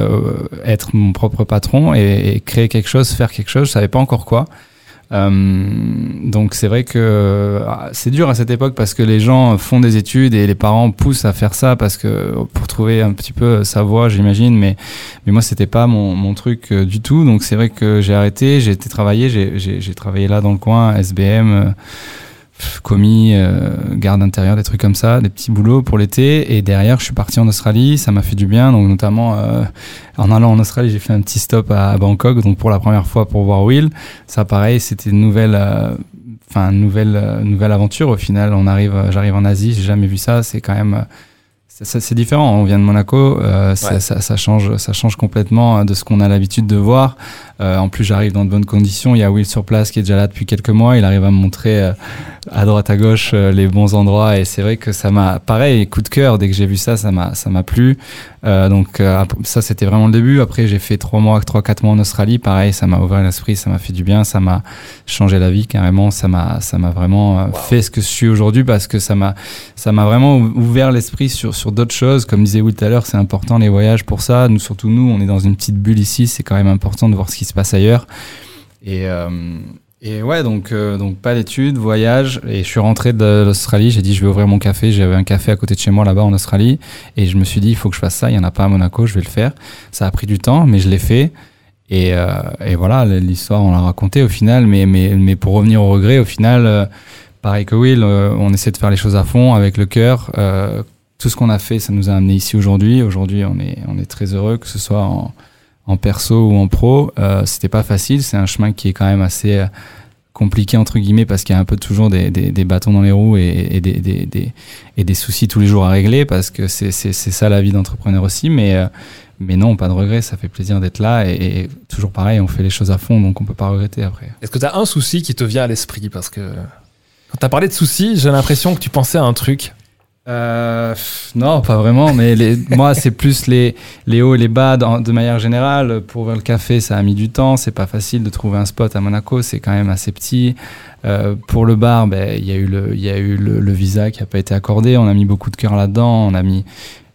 être mon propre patron et, et créer quelque chose, faire quelque chose. Je savais pas encore quoi. Euh, donc c'est vrai que ah, c'est dur à cette époque parce que les gens font des études et les parents poussent à faire ça parce que pour trouver un petit peu sa voie, j'imagine. Mais mais moi c'était pas mon, mon truc euh, du tout. Donc c'est vrai que j'ai arrêté, j'ai été travailler, j'ai- travaillé là dans le coin, SBM. Commis, euh, garde intérieure, des trucs comme ça, des petits boulots pour l'été. Et derrière, je suis parti en Australie, ça m'a fait du bien. Donc notamment, euh, en allant en Australie, j'ai fait un petit stop à, à Bangkok, donc pour la première fois pour voir Will. Ça, pareil, c'était une nouvelle, euh, enfin nouvelle, euh, nouvelle aventure. Au final, on arrive, euh, j'arrive en Asie, j'ai jamais vu ça. C'est quand même, c'est différent. On vient de Monaco, euh, ça, Ouais. ça, ça change, ça change complètement de ce qu'on a l'habitude de voir. Euh, en plus, j'arrive dans de bonnes conditions. Il y a Will sur place qui est déjà là depuis quelques mois. Il arrive à me montrer euh, à droite à gauche euh, les bons endroits. Et c'est vrai que ça m'a pareil coup de cœur dès que j'ai vu ça ça m'a ça m'a plu. Euh, donc euh, ça c'était vraiment le début. Après j'ai fait trois mois trois quatre mois en Australie. Pareil ça m'a ouvert l'esprit ça m'a fait du bien ça m'a changé la vie carrément. Ça m'a ça m'a vraiment fait ce que je suis aujourd'hui parce que ça m'a ça m'a vraiment ou- ouvert l'esprit sur sur d'autres choses. Comme disait Will tout à l'heure c'est important les voyages pour ça. Nous surtout nous on est dans une petite bulle ici. C'est quand même important de voir ce qui se passe ailleurs. Et euh, et ouais, donc, euh, donc pas d'études, voyage. Et je suis rentré de l'Australie. J'ai dit, je vais ouvrir mon café. J'avais un café à côté de chez moi là-bas en Australie. Et je me suis dit, il faut que je fasse ça. Il y en a pas à Monaco. Je vais le faire. Ça a pris du temps, mais je l'ai fait. Et, euh, et voilà, l'histoire, on l'a racontée au final. Mais, mais, mais pour revenir au regret, au final, euh, pareil que Will, euh, on essaie de faire les choses à fond, avec le cœur. Euh, tout ce qu'on a fait, ça nous a amené ici aujourd'hui. Aujourd'hui, on est, on est très heureux, que ce soit en, en perso ou en pro. Euh, C'était pas facile. C'est un chemin qui est quand même assez euh, compliqué entre guillemets parce qu'il y a un peu toujours des, des, bâtons dans les roues et, des, des, et des soucis tous les jours à régler parce que c'est ça la vie d'entrepreneur aussi. Mais euh, mais non, pas de regret. Ça fait plaisir d'être là et, toujours pareil, on fait les choses à fond, donc on peut pas regretter après. Est-ce que t'as un souci qui te vient à l'esprit? Parce que quand t'as parlé de soucis, j'ai l'impression que tu pensais à un truc. Euh, non, pas vraiment, mais les, moi, c'est plus les, les hauts et les bas de manière générale. Pour le café, ça a mis du temps. C'est pas facile de trouver un spot à Monaco, c'est quand même assez petit. Euh, pour le bar, ben, il y a eu, le, y a eu le, le visa qui n'a pas été accordé. On a mis beaucoup de cœur là-dedans. On a mis.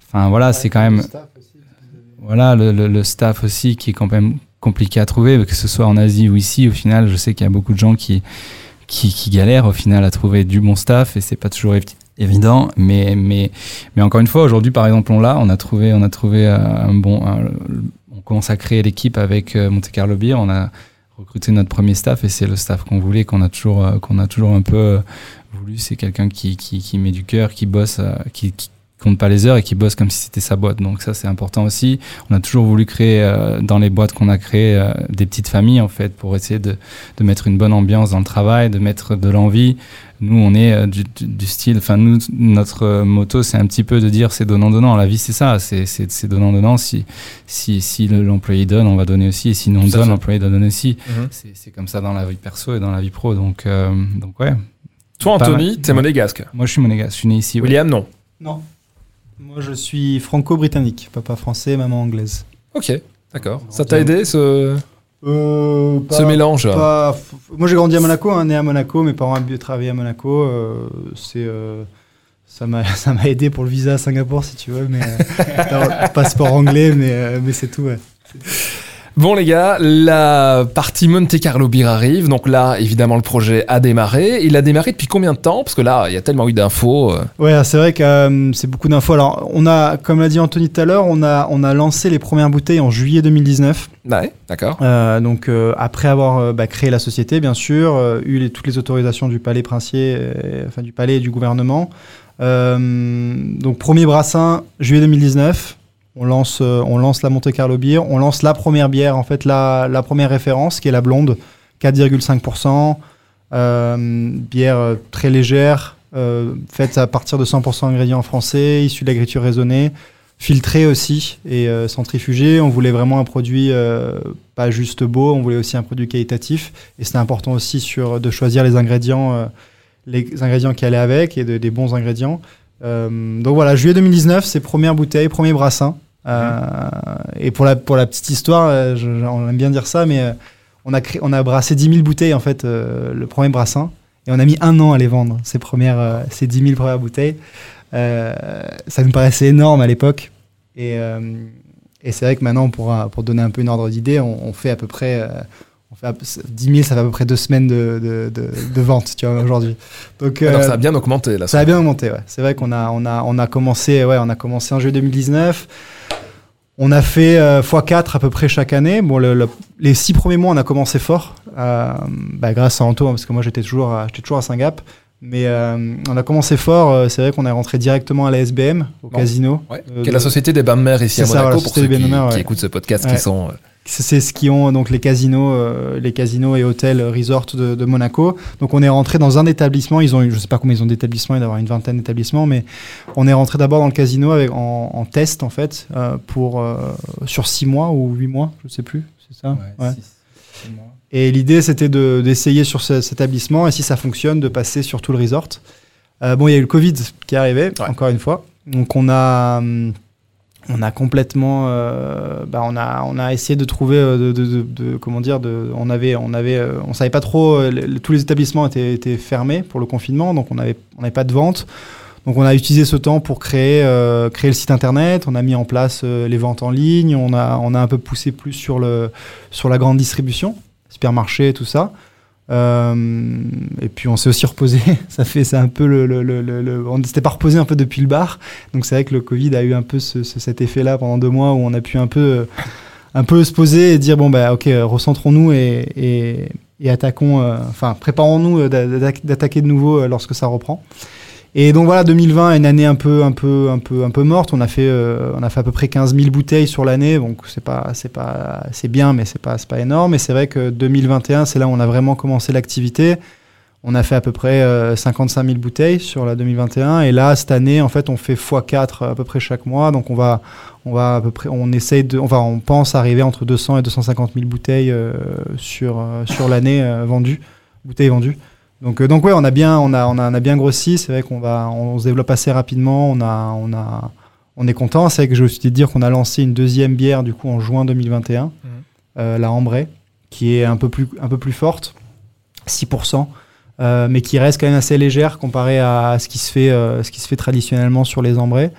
Enfin, voilà, c'est quand même. Voilà, le, le, le staff aussi qui est quand même compliqué à trouver, que ce soit en Asie ou ici. Au final, je sais qu'il y a beaucoup de gens qui, qui, qui galèrent au final à trouver du bon staff et c'est pas toujours évi- évident. Mais, mais, mais encore une fois, aujourd'hui, par exemple, on l'a, on a trouvé, on a trouvé euh, un bon. on commence à créer l'équipe avec euh, Monte Carlo Beer. On a recruté notre premier staff et c'est le staff qu'on voulait, qu'on a toujours, euh, qu'on a toujours un peu voulu, c'est quelqu'un qui, qui, qui met du cœur, qui bosse, euh, qui, qui compte pas les heures et qui bosse comme si c'était sa boîte. Donc ça, c'est important aussi. On a toujours voulu créer euh, dans les boîtes qu'on a créées euh, des petites familles en fait pour essayer de, de mettre une bonne ambiance dans le travail, de mettre de l'envie. Nous, on est euh, du, style. Enfin, nous, notre euh, motto, c'est un petit peu de dire c'est donnant donnant. La vie, c'est ça. C'est donnant donnant. Si si si le- l'employé donne, on va donner aussi. Et si nous on donne, l'employé doit donner aussi. Mhm. C'est c'est comme ça dans la vie perso et dans la vie pro. Donc euh, donc ouais. Toi, Anthony, t'es monégasque. Moi, je suis monégasque. Je suis né ici. ouais. William, non. Non. Moi, je suis franco-britannique. Papa français, maman anglaise. Ok, d'accord. Ça t'a aidé ce, Euh, ce mélange pas- f- Moi, j'ai grandi à Monaco, hein, né à Monaco. Mes parents ont travaillé à Monaco. euh, c'est, euh, ça m'a, ça m'a aidé pour le visa à Singapour, si tu veux, mais euh, passeport anglais, mais, euh, mais c'est tout. Ouais. Bon les gars, la partie Monte Carlo Beer arrive, donc là évidemment le projet a démarré. Il a démarré depuis combien de temps? Parce que là il y a tellement eu d'infos. euh. Ouais, c'est vrai que euh, c'est beaucoup d'infos. Alors, on a, comme l'a dit Anthony tout à l'heure, on a, on a lancé les premières bouteilles en juillet 2019. Ouais, d'accord. Euh, donc euh, après avoir bah, créé la société, bien sûr, eu les- toutes les autorisations du palais princier, enfin du palais et du gouvernement. Donc premier brassin, juillet 2019. On lance, euh, on lance la Monte Carlo Beer. On lance la première bière, en fait la, première référence, qui est la blonde, 4,5%. Euh, bière euh, très légère, faite à partir de 100% ingrédients français, issue de l'agriculture raisonnée filtré aussi et euh, centrifugé. On voulait vraiment un produit pas juste beau, on voulait aussi un produit qualitatif. Et c'était important aussi sur, de choisir les ingrédients, les ingrédients qui allaient avec et de- des bons ingrédients. Donc voilà, juillet 2019, c'est première bouteille, premier brassin. Euh, Et pour la, pour la petite histoire, euh, je- on aime bien dire ça, mais euh, on, a créé, on a brassé 10 000 bouteilles en fait, le premier brassin. Et on a mis un an à les vendre, ces, premières, ces 10 000 premières bouteilles. Ça nous paraissait énorme à l'époque. Et, c'est vrai que maintenant, pour, pour donner un peu une ordre d'idée, on fait à peu près. Euh, on fait à peu- 10 000, ça fait à peu près deux semaines de, de, de, de vente, tu vois, aujourd'hui. Donc, Alors euh, ça a bien augmenté là. ça a bien augmenté, ouais. C'est vrai qu'on a, on a, on a commencé, ouais, on a commencé en juillet 2019. On a fait euh, x4 à peu près chaque année. Bon, le- le- les six premiers mois, on a commencé fort, euh, bah, grâce à Anto, hein, parce que moi j'étais toujours, à- j'étais toujours à Saint-Gap. Mais euh, on a commencé fort. euh, c'est vrai qu'on est rentré directement à la SBM, au Bon. casino. Ouais. Euh, Qui est la société des bains de mer ici à C'est ça, Monaco voilà, pour ceux qui, qui ouais. écoutent ce podcast Ouais. qui sont. C'est ce qui ont donc les casinos, euh, les casinos et hôtels euh, resorts de, de Monaco. Donc on est rentré dans un établissement. Ils ont, eu- je sais pas combien ils ont d'établissements, il doit y avoir une vingtaine d'établissements, mais on est rentré d'abord dans le casino avec, en, en test en fait euh, pour euh, sur six mois ou huit mois, je sais plus. C'est ça? Ouais. Et l'idée c'était de- d'essayer sur ce- cet établissement et si ça fonctionne de passer sur tout le resort. Bon, il y a eu le Covid qui est arrivé Ouais. encore une fois. Donc on a hum, on a complètement euh, bah, on a on a essayé de trouver euh, comment dire on avait on avait euh, on savait pas trop tous les établissements étaient, fermés pour le confinement donc on avait on n'avait pas de vente. Donc on a utilisé ce temps pour créer créer le site internet on a mis en place les ventes en ligne on a on a un peu poussé plus sur le sur la grande distribution supermarché tout ça Euh, et puis on s'est aussi reposé ça fait c'est un peu le, le, le, le- on s'était pas reposé un peu depuis le bar donc c'est vrai que le Covid a eu un peu ce- ce- cet effet-là pendant deux mois où on a pu un peu, euh, un peu se poser et dire bon bah ok recentrons-nous et, et, attaquons, euh, enfin préparons-nous d'a- d'attaque- d'attaquer de nouveau lorsque ça reprend. Et donc voilà 2020 est une année un peu un peu un peu un peu morte. On a fait euh, on a fait à peu près 15 000 bouteilles sur l'année donc c'est pas c'est pas c'est bien mais c'est pas pas énorme. Et c'est vrai que 2021 c'est là où on a vraiment commencé l'activité. On a fait à peu près euh, 55 000 bouteilles sur la 2021 et là cette année en fait on fait x4 à peu près chaque mois donc on va on va à peu près on essaye de enfin on pense arriver entre 200 et 250 000 bouteilles euh, sur euh, sur l'année euh, vendues bouteilles vendues donc euh, donc ouais on a bien on a on a, on a bien grossi. C'est vrai qu'on va on, se développe assez rapidement. On a on a on est content. C'est vrai que je aussi te dire qu'on a lancé une deuxième bière du coup en juin 2021 euh, la Ambray qui est un peu plus un peu plus forte 6% euh, mais qui reste quand même assez légère comparé à ce qui se fait, euh, ce qui se fait traditionnellement sur les ambrés.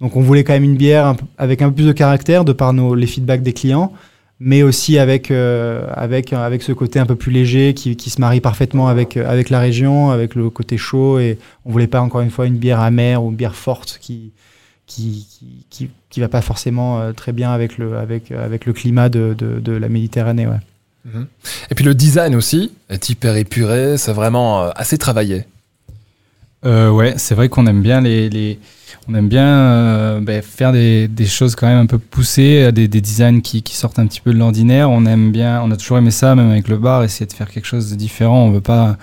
Donc on voulait quand même une bière un peu- avec un peu plus de caractère de par nos, les feedbacks des clients, mais aussi avec, euh, avec, avec ce côté un peu plus léger qui, qui se marie parfaitement avec, euh, avec la région, avec le côté chaud. Et on voulait pas encore une fois une bière amère ou une bière forte qui qui, qui, qui, qui va pas forcément euh, très bien avec le, avec, avec le climat de, de, de la Méditerranée. Ouais. Mhm. Et puis le design aussi est hyper épuré, c'est vraiment euh, assez travaillé. euh, Ouais, c'est vrai qu'on aime bien les, les, on aime bien euh, ben, faire des, choses quand même un peu poussées, des, des designs qui, sortent un petit peu de l'ordinaire. On aime bien, on a toujours aimé ça, même avec le bar, essayer de faire quelque chose de différent. On veut pas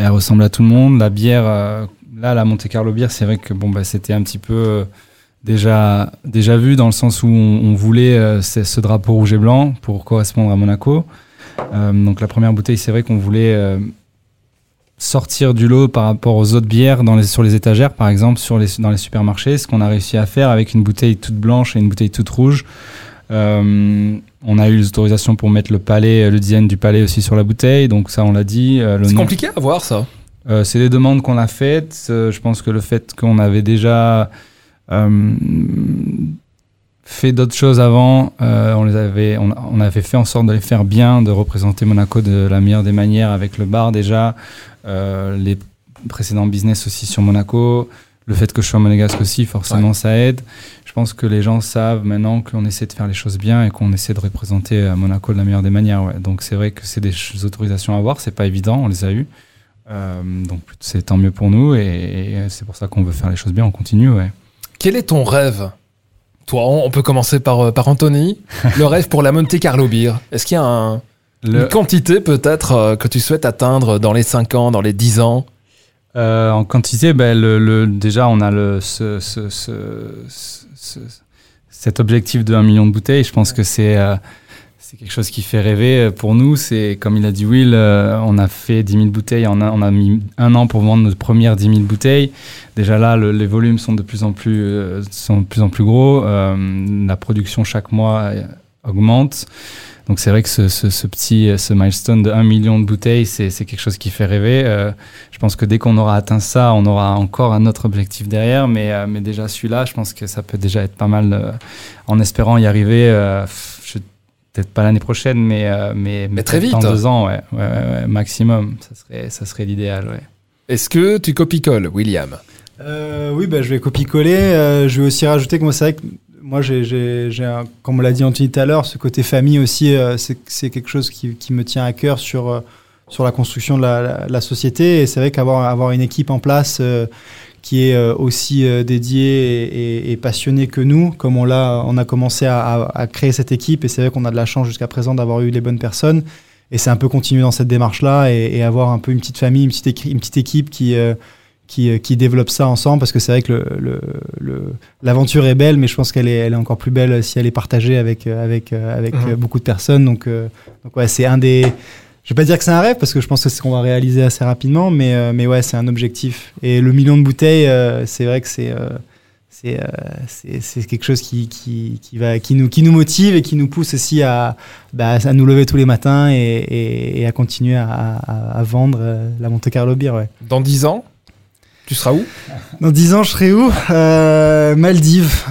ben, ressembler à tout le monde. La bière, euh, là, la Monte Carlo bière, c'est vrai que bon, ben, c'était un petit peu euh, déjà déjà vu dans le sens où on, on voulait euh, ce drapeau rouge et blanc pour correspondre à Monaco. donc la première bouteille, c'est vrai qu'on voulait sortir du lot par rapport aux autres bières dans les, sur les étagères, par exemple sur les, dans les supermarchés, ce qu'on a réussi à faire avec une bouteille toute blanche et une bouteille toute rouge. Euh, on a eu l'autorisation pour mettre le palais, le design du palais aussi sur la bouteille, donc ça on l'a dit. Euh, c'est compliqué à voir ça. Euh, c'est des demandes qu'on a faites. Euh, je pense que le fait qu'on avait déjà euh, fait d'autres choses avant, on les avait, on, on, avait fait en sorte de les faire bien, de représenter Monaco de la meilleure des manières avec le bar déjà. Euh, les précédents business aussi sur Monaco, le fait que je sois monégasque aussi, forcément ouais. ça aide. Je pense que les gens savent maintenant qu'on essaie de faire les choses bien et qu'on essaie de représenter Monaco de la meilleure des manières. Ouais. Donc c'est vrai que c'est des autorisations à avoir, c'est pas évident, on les a eues. Euh, donc c'est tant mieux pour nous et, et c'est pour ça qu'on veut faire les choses bien, on continue. Ouais. Quel est ton rêve? Toi, on peut commencer par, par Anthony. le rêve pour la Monte Carlo Beer. Est-ce qu'il y a un, le... Une quantité peut-être euh, que tu souhaites atteindre dans les 5 ans, dans les 10 ans euh, En quantité, ben, le, le, déjà on a le, ce, ce, ce, cet objectif de 1 million de bouteilles. Je pense que c'est euh, c'est quelque chose qui fait rêver pour nous. C'est comme il a dit Will, euh, on a fait 10 000 bouteilles, on a, on a mis un an pour vendre notre première 10 000 bouteilles. Déjà là, le, les volumes sont de plus en plus, euh, sont de plus, en plus gros. Euh, la production chaque mois augmente. Donc c'est vrai que ce, ce, ce, petit ce milestone de 1 million de bouteilles, c'est quelque chose qui fait rêver. Euh, je pense que dès qu'on aura atteint ça, on aura encore un autre objectif derrière. Mais, euh, mais déjà celui-là, je pense que ça peut déjà être pas mal euh, en espérant y arriver. Peut-être pas l'année prochaine, mais, mais, mais, très vite. Dans deux ans, ouais, ouais, ouais, maximum. Ça serait, ça serait l'idéal. Ouais. Est-ce que tu copie-colles, William? Oui, bah, je vais copier-coller. je vais aussi rajouter que moi, c'est vrai que moi, j'ai, comme on l'a dit Anthony tout à l'heure, ce côté famille aussi, euh, c'est, quelque chose qui, qui, me tient à cœur sur, euh, sur la construction de la, la, la société. Et c'est vrai qu'avoir avoir une équipe en place euh, qui est aussi dédiée et, et, et, passionnée que nous, comme on, l'a, on a commencé à, à, à créer cette équipe, et c'est vrai qu'on a de la chance jusqu'à présent d'avoir eu les bonnes personnes. Et c'est un peu continuer dans cette démarche-là et, et avoir un peu une petite famille, une petite, une petite équipe qui qui, qui développent ça ensemble parce que c'est vrai que le, le, l'aventure est belle, mais je pense qu'elle est, elle est encore plus belle si elle est partagée avec, avec, avec mmh. beaucoup de personnes. Donc, euh, donc ouais, c'est un des. Je vais pas dire que c'est un rêve parce que je pense que c'est ce qu'on va réaliser assez rapidement, mais, euh, mais ouais, c'est un objectif. Et le million de bouteilles, euh, c'est vrai que c'est. c'est, c'est, quelque chose qui, qui, qui, va, qui, nous, qui nous motive et qui nous pousse aussi à, bah, à nous lever tous les matins et, et, à continuer à, à, vendre la Monte Carlo Beer. Dans 10 ans, tu seras où? Dans 10 ans, je serai où? Euh, Maldives.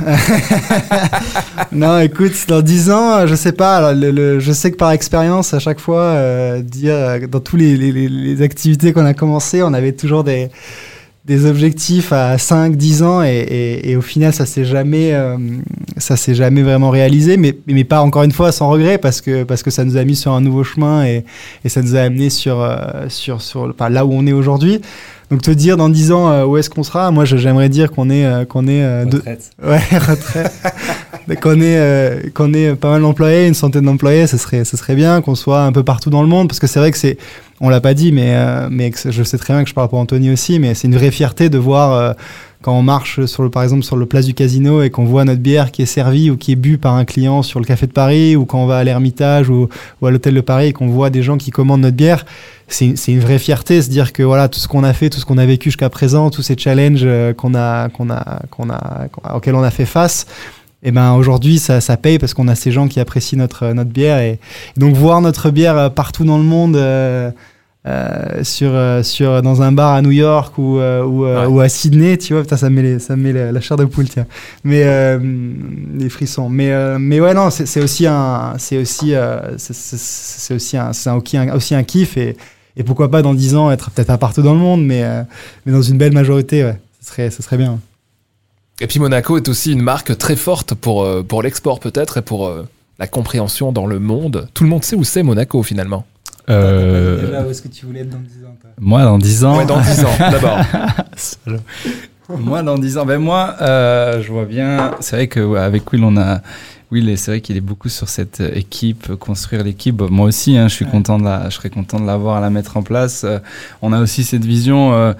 non, écoute, dans 10 ans, je sais pas. Je sais que par expérience, à chaque fois, euh, dire dans tous les, activités qu'on a commencé, on avait toujours des objectifs à 5, 10 ans et, au final ça s'est jamais euh, ça s'est jamais vraiment réalisé mais, mais pas encore une fois sans regret parce que parce que ça nous a mis sur un nouveau chemin et, ça nous a amené sur euh, sur sur là où on est aujourd'hui donc te dire dans 10 ans euh, où est-ce qu'on sera moi j'aimerais dire qu'on est euh, qu'on est euh, retraite. De... ouais retraite qu'on est euh, qu'on est pas mal d'employés une centaine d'employés ce serait ce serait bien qu'on soit un peu partout dans le monde parce que c'est vrai que c'est on l'a pas dit, mais, euh, mais je sais très bien que je parle pour Anthony aussi, mais c'est une vraie fierté de voir euh, quand on marche sur le, par exemple sur le place du casino et qu'on voit notre bière qui est servie ou qui est bu par un client sur le café de Paris ou quand on va à l'Ermitage ou, à l'hôtel de Paris et qu'on voit des gens qui commandent notre bière, c'est une vraie fierté, se dire que voilà tout ce qu'on a fait, tout ce qu'on a vécu jusqu'à présent, tous ces challenges euh, qu'on a, qu'on a, qu'on a, auxquels on a fait face et ben aujourd'hui ça, ça paye parce qu'on a ces gens qui apprécient notre notre bière et, et donc voir notre bière partout dans le monde euh, euh, sur sur dans un bar à New York ou euh, ou, ouais. ou, à Sydney tu vois putain ça me met les, ça me met la, la, chair de poule tiens mais les frissons mais mais ouais non c'est aussi un c'est aussi c'est aussi un c'est aussi un, aussi un kiff et et pourquoi pas dans dix ans être peut-être pas partout dans le monde mais mais dans une belle majorité ouais ce serait ce serait bien et puis Monaco est aussi une marque très forte pour, euh, pour l'export peut-être et pour euh, la compréhension dans le monde. Tout le monde sait où c'est Monaco finalement. Euh, où est-ce que tu voulais être dans 10 ans toi moi, dans 10 ans. Ouais, dans 10 ans, d'abord. Moi, dans 10 ans, ben moi, euh, je vois bien. C'est vrai que ouais, avec Will, on a. Will, c'est vrai qu'il est beaucoup sur cette euh, équipe, construire l'équipe. Moi aussi, hein, je suis Ouais. content de la, je serais content de l'avoir à la mettre en place. Euh, on a aussi cette vision. euh,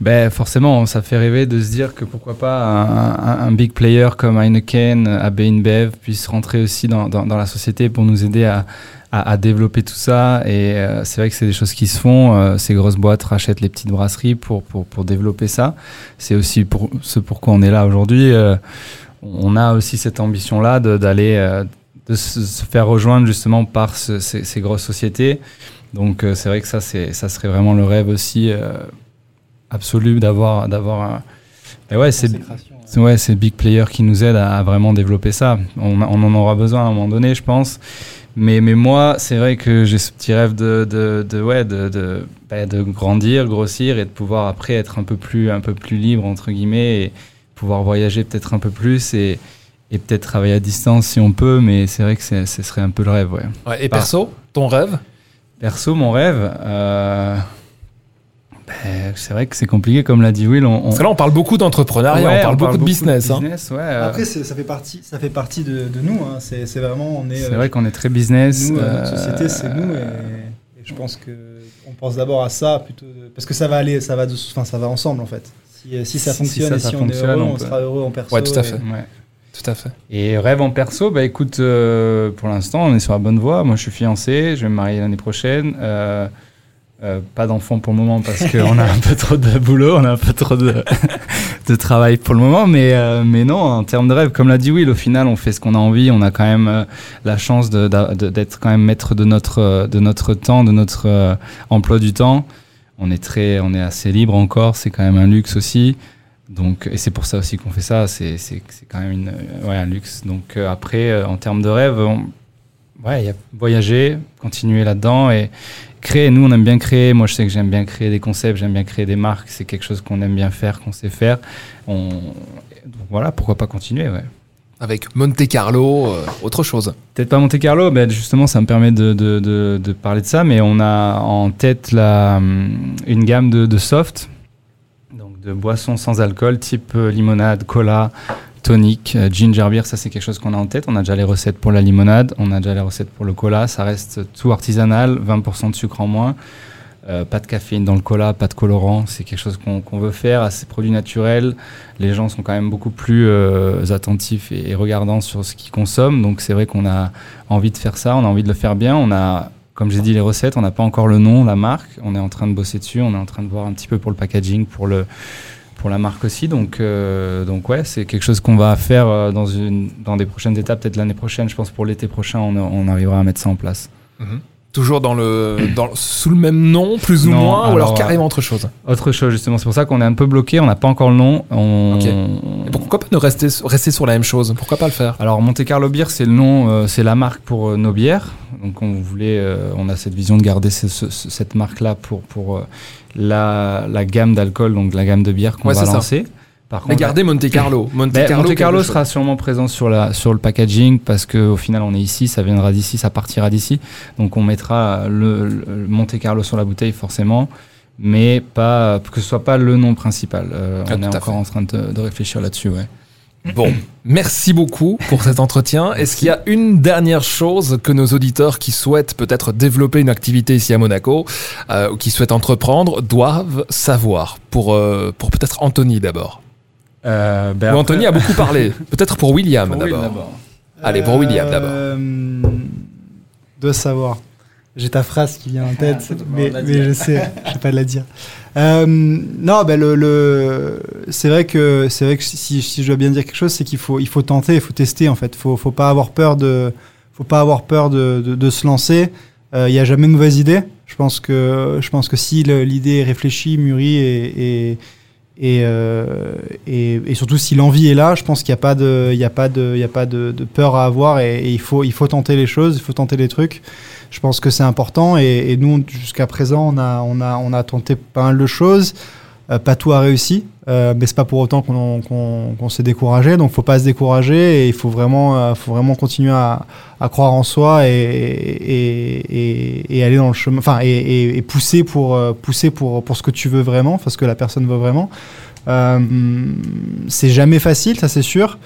ben forcément, ça fait rêver de se dire que pourquoi pas un, un- un big player comme Heineken, AB InBev puisse rentrer aussi dans, dans, dans la société pour nous aider à, à, à développer tout ça. Et euh, c'est vrai que c'est des choses qui se font. Euh, ces grosses boîtes rachètent les petites brasseries pour, pour, pour développer ça. C'est aussi pour ce pourquoi on est là aujourd'hui. Euh, on a aussi cette ambition-là d'aller, de se, faire rejoindre justement par ce- ces, ces grosses sociétés. Donc c'est vrai que ça, ça serait vraiment le rêve aussi absolu d'avoir, d'avoir un... Et ouais, c'est, ouais. Big Player qui nous aide à, à vraiment développer ça. On, on en aura besoin à un moment donné, je pense. Mais, mais moi, c'est vrai que j'ai ce petit rêve de, de, de, ouais, de, de, bah, de grandir, grossir et de pouvoir après être un peu plus, un peu plus libre, entre guillemets, et pouvoir voyager peut-être un peu plus et, et peut-être travailler à distance si on peut. Mais c'est vrai que ce serait un peu le rêve, ouais. Ouais, et perso, ton rêve? Perso, mon rêve, euh, ben, c'est vrai que c'est compliqué, comme l'a dit Will. On, on- Parce que là, on parle beaucoup d'entrepreneuriat, Ouais, on parle beaucoup de business. hein. business, ouais, euh, Après, ça fait partie, ça fait partie de, de nous. Hein. C'est vraiment, on est. c'est euh, vrai qu'on est très business. Nous, euh, euh, notre société, c'est nous. Et, et je pense que on pense d'abord à ça plutôt de- parce que ça va aller, ça va, de- enfin, ça va ensemble en fait. Si, euh, si ça Si- si fonctionne ça, et ça si on fonctionne, est heureux, on peut- sera heureux en perso. Ouais, tout à et- fait. ouais. Tout à fait. Et rêve en perso, bah écoute, euh, pour l'instant, on est sur la bonne voie. Moi, je suis fiancé, je vais me marier l'année prochaine. Euh, pas d'enfant pour le moment parce qu'on a un peu trop de boulot, on a un peu trop de, de travail pour le moment. Mais, euh, mais non, en termes de rêve, comme l'a dit Will, au final, on fait ce qu'on a envie. On a quand même euh, la chance d'être quand même maître de notre, de notre temps, de notre emploi du temps. On est, très, on est assez libre encore, c'est quand même un luxe aussi. Donc, et c'est pour ça aussi qu'on fait ça, c'est quand même un luxe. Donc après, en termes de rêve, on- ouais, y a voyager, continuer là-dedans et créer. Nous, on aime bien créer. Moi, je sais que j'aime bien créer des concepts, j'aime bien créer des marques. C'est quelque chose qu'on aime bien faire, qu'on sait faire. On, donc voilà, pourquoi pas continuer, ouais. Avec Monte Carlo, euh, autre chose. Peut-être pas Monte Carlo, ben justement, ça me permet de, de, de, de parler de ça, mais on a en tête la, hum, une gamme de, de soft, donc de boissons sans alcool, type euh, limonade, cola, tonic, euh, ginger beer, ça c'est quelque chose qu'on a en tête. On a déjà les recettes pour la limonade, on a déjà les recettes pour le cola, ça reste tout artisanal, 20% de sucre en moins. Euh, pas de caféine dans le cola, pas de colorant, c'est quelque chose qu'on qu'on veut faire, assez produits naturels. Les gens sont quand même beaucoup plus euh, attentifs et, et regardants sur ce qu'ils consomment, donc c'est vrai qu'on a envie de faire ça, on a envie de le faire bien. On a, comme j'ai dit, les recettes, on n'a pas encore le nom, la marque, on est en train de bosser dessus, on est en train de voir un petit peu pour le packaging, pour le pour la marque aussi, donc euh, donc ouais, c'est quelque chose qu'on va faire euh, dans une dans des prochaines étapes, peut-être l'année prochaine, je pense pour l'été prochain, on, on arrivera à mettre ça en place. Toujours dans le, dans, sous le même nom, plus ou Non, moins, ou alors alors, carrément autre chose. Autre chose justement, c'est pour ça qu'on est un peu bloqué, on n'a pas encore le nom. On... Et pourquoi pas ne rester, rester sur la même chose? Pourquoi pas le faire? Alors Monte Carlo Beer, c'est le nom, euh, c'est la marque pour euh, nos bières. Donc on voulait, euh, on a cette vision de garder ce- ce- ce- cette marque-là pour pour euh, la, la gamme d'alcool, donc la gamme de bières qu'on Ouais, va ça. Par Mais gardez Monte Carlo. Monte Carlo, Monte Carlo sera sûrement présent sur, la, sur le packaging parce qu'au final on est ici, ça viendra d'ici, ça partira d'ici. Donc on mettra le, le Monte Carlo sur la bouteille forcément, mais pas que ce soit pas le nom principal. Euh, Ah, on est encore en train de, de réfléchir là-dessus. Ouais. Bon, merci beaucoup pour cet entretien. Est-ce qu'il y a une dernière chose que nos auditeurs qui souhaitent peut-être développer une activité ici à Monaco, euh, ou qui souhaitent entreprendre, doivent savoir Pour, euh, pour peut-être Anthony d'abord? Euh, ben après- Anthony a beaucoup parlé. Peut-être pour William Pour Will d'abord. Allez, pour William d'abord. Euh, dois savoir. J'ai ta phrase qui vient en tête, bon, mais, je sais, je vais pas la dire. Euh, non, ben le, le c'est vrai que c'est vrai que si, si je dois bien dire quelque chose, c'est qu'il faut il faut tenter, il faut tester en fait. Faut faut pas avoir peur de faut pas avoir peur de, de, de se lancer. Euh, Il y a jamais de mauvaise idée. Je pense que je pense que si l'idée est réfléchie, mûrie et, et et, euh, et, et surtout si l'envie est là, je pense qu'il n'y a pas de, il y a pas de, il y a pas de, peur à avoir et, il faut, il faut tenter les choses, il faut tenter les trucs. Je pense que c'est important et, et nous jusqu'à présent on a, on a, on a tenté pas mal de choses. Euh, pas tout a réussi, euh, mais c'est pas pour autant qu'on s'est découragé. Donc, faut pas se décourager et il faut vraiment, euh, faut vraiment continuer à, croire en soi et, aller dans le chemin, enfin, et, pousser pour euh, pousser pour pour ce que tu veux vraiment, enfin, ce que la personne veut vraiment. Euh, c'est jamais facile, ça c'est sûr.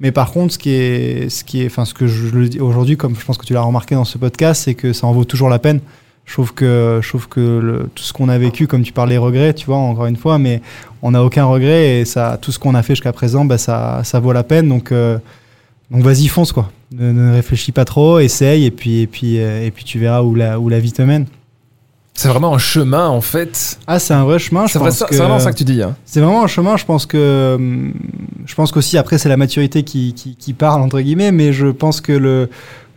Mais par contre, ce qui est, ce qui est, enfin, ce que je le dis aujourd'hui, comme je pense que tu l'as remarqué dans ce podcast, c'est que ça en vaut toujours la peine. Je trouve que, je trouve que le- tout ce qu'on a vécu, comme tu parles des regrets, tu vois, encore une fois, mais on n'a aucun regret et ça, tout ce qu'on a fait jusqu'à présent, bah, ça, ça vaut la peine. Donc, euh, donc vas-y, fonce quoi. Ne, ne réfléchis pas trop, essaye et puis, et puis, euh, et puis tu verras où la, où la vie te mène. C'est vraiment un chemin en fait. Ah, c'est un vrai chemin. C'est vrai, vraiment ça que tu dis. Hein. C'est vraiment un chemin, je pense que. hum, Je pense qu'aussi, après, c'est la maturité qui, qui, qui parle, entre guillemets, mais je pense que le.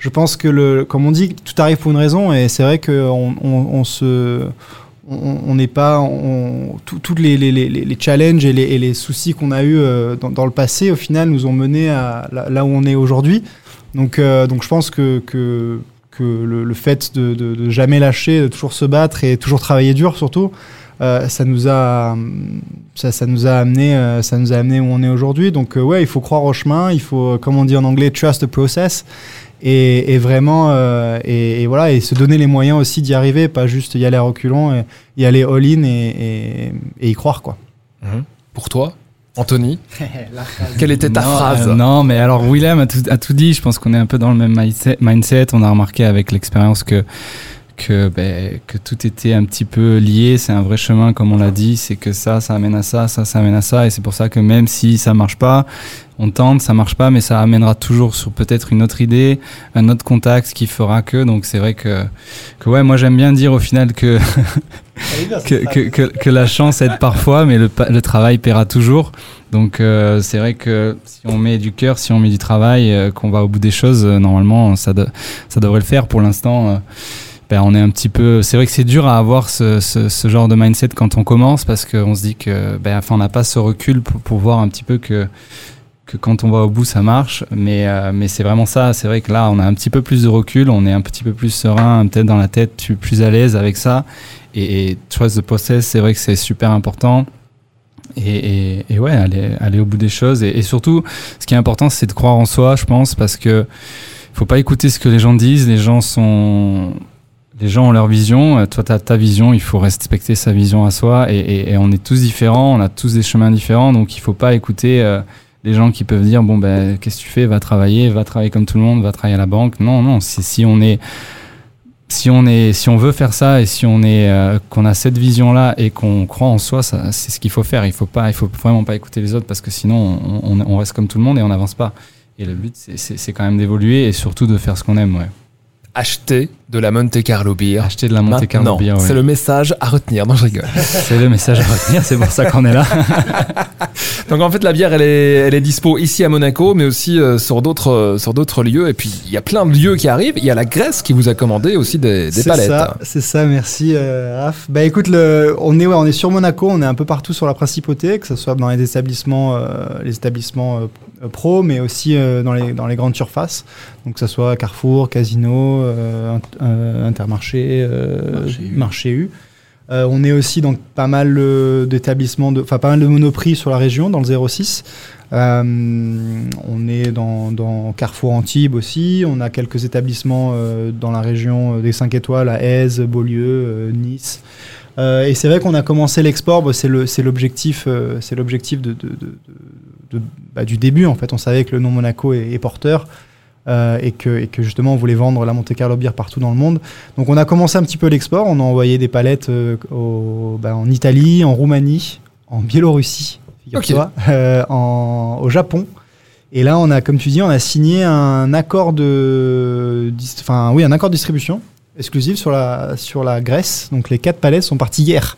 Je pense que, le, comme on dit, tout arrive pour une raison, et c'est vrai qu'on on, se. On n'est pas. On, Tous les, les, les, les challenges et les, les soucis qu'on a eus euh, dans, le passé, au final, nous ont menés à là, où on est aujourd'hui. Donc, euh, donc je pense que, que, que le, fait de, de, jamais lâcher, de toujours se battre et toujours travailler dur, surtout, euh, ça nous a ça, ça nous a amené ça nous a amené où on est aujourd'hui donc euh, ouais il faut croire au chemin il faut comme on dit en anglais trust the process et, et vraiment euh, et, et voilà et se donner les moyens aussi d'y arriver pas juste y aller à reculons et y aller all in et, et, et y croire quoi Pour toi, Anthony, quelle était ta non, phrase euh, Non, mais alors Willem a tout, a tout dit. Je pense qu'on est un peu dans le même mindset. On a remarqué avec l'expérience que que, ben, que tout était un petit peu lié. C'est un vrai chemin, comme on l'a dit. C'est que ça, ça amène à ça, ça, ça amène à ça. Et c'est pour ça que même si ça marche pas, on tente, ça marche pas, mais ça amènera toujours sur peut-être une autre idée, un autre contact qui fera que. Donc c'est vrai que, que ouais, moi j'aime bien dire au final que que, que, que, que la chance aide parfois, mais le, travail paiera toujours. Donc euh, c'est vrai que si on met du cœur, si on met du travail, euh, qu'on va au bout des choses, euh, normalement ça, de- ça devrait le faire. Pour l'instant, ben, on est un petit peu. C'est vrai que c'est dur à avoir ce, ce, genre de mindset quand on commence parce qu'on se dit que, ben, enfin, on n'a pas ce recul pour, voir un petit peu que que quand on va au bout ça marche. Mais euh, mais c'est vraiment ça. C'est vrai que là on a un petit peu plus de recul. On est un petit peu plus serein peut-être dans la tête plus, plus à l'aise avec ça. Et, et trust the process c'est vrai que c'est super important. Et ouais aller aller au bout des choses. Et, et surtout ce qui est important c'est de croire en soi je pense parce que faut pas écouter ce que les gens disent. Les gens sont les gens ont leur vision, euh, toi tu as ta vision, il faut respecter sa vision à soi et, on est tous différents, on a tous des chemins différents donc il faut pas écouter euh, les gens qui peuvent dire bon ben qu'est-ce que tu fais? Va travailler va travailler comme tout le monde va travailler à la banque. Non non si on est si on est si on veut faire ça et si on est euh, qu'on a cette vision là et qu'on croit en soi c'est ce qu'il faut faire. Il faut pas il faut vraiment pas écouter les autres parce que sinon on, reste comme tout le monde et on n'avance pas. Et le but c'est quand même d'évoluer et surtout de faire ce qu'on aime ouais Acheter de la Monte Carlo Beer. acheter de la Monte Carlo Beer ouais. c'est le message à retenir. Non, je rigole. c'est le message à retenir c'est pour ça qu'on est là Donc en fait, la bière, elle est, elle est dispo ici à Monaco, mais aussi euh, sur d'autres, euh, sur d'autres lieux. Et puis il y a plein de lieux qui arrivent. Il y a la Grèce qui vous a commandé aussi des, des C'est palettes. ça, c'est ça, merci euh, Raph. Bah écoute, le, on est ouais, on est sur Monaco, on est un peu partout sur la principauté, que ce soit dans les établissements, euh, les établissements euh, pro, mais aussi euh, dans les dans les grandes surfaces, donc que ce soit Carrefour, Casino, euh, Int- euh, Intermarché, euh, Marché U. Marché U. Euh, on est aussi dans pas mal euh, d'établissements, enfin pas mal de monoprix sur la région, dans le 06. Euh, on est dans, dans Carrefour Antibes aussi. On a quelques établissements euh, dans la région des 5 étoiles à Aise, Beaulieu, euh, Nice. Euh, et c'est vrai qu'on a commencé l'export, bah, c'est l'objectif euh, c'est l'objectif de, de- de- de- de- bah, du début. En fait, on savait que le nom Monaco est, est porteur. euh, et, que, et que justement on voulait vendre la Monte Carlo Beer partout dans le monde. Donc on a commencé un petit peu l'export, on a envoyé des palettes au- bah, en Italie, en Roumanie, en Biélorussie, en- au Japon. Et là, on a, comme tu dis, on a signé un accord de, enfin oui, un accord de distribution exclusif sur la sur la Grèce. Donc les quatre palettes sont parties hier,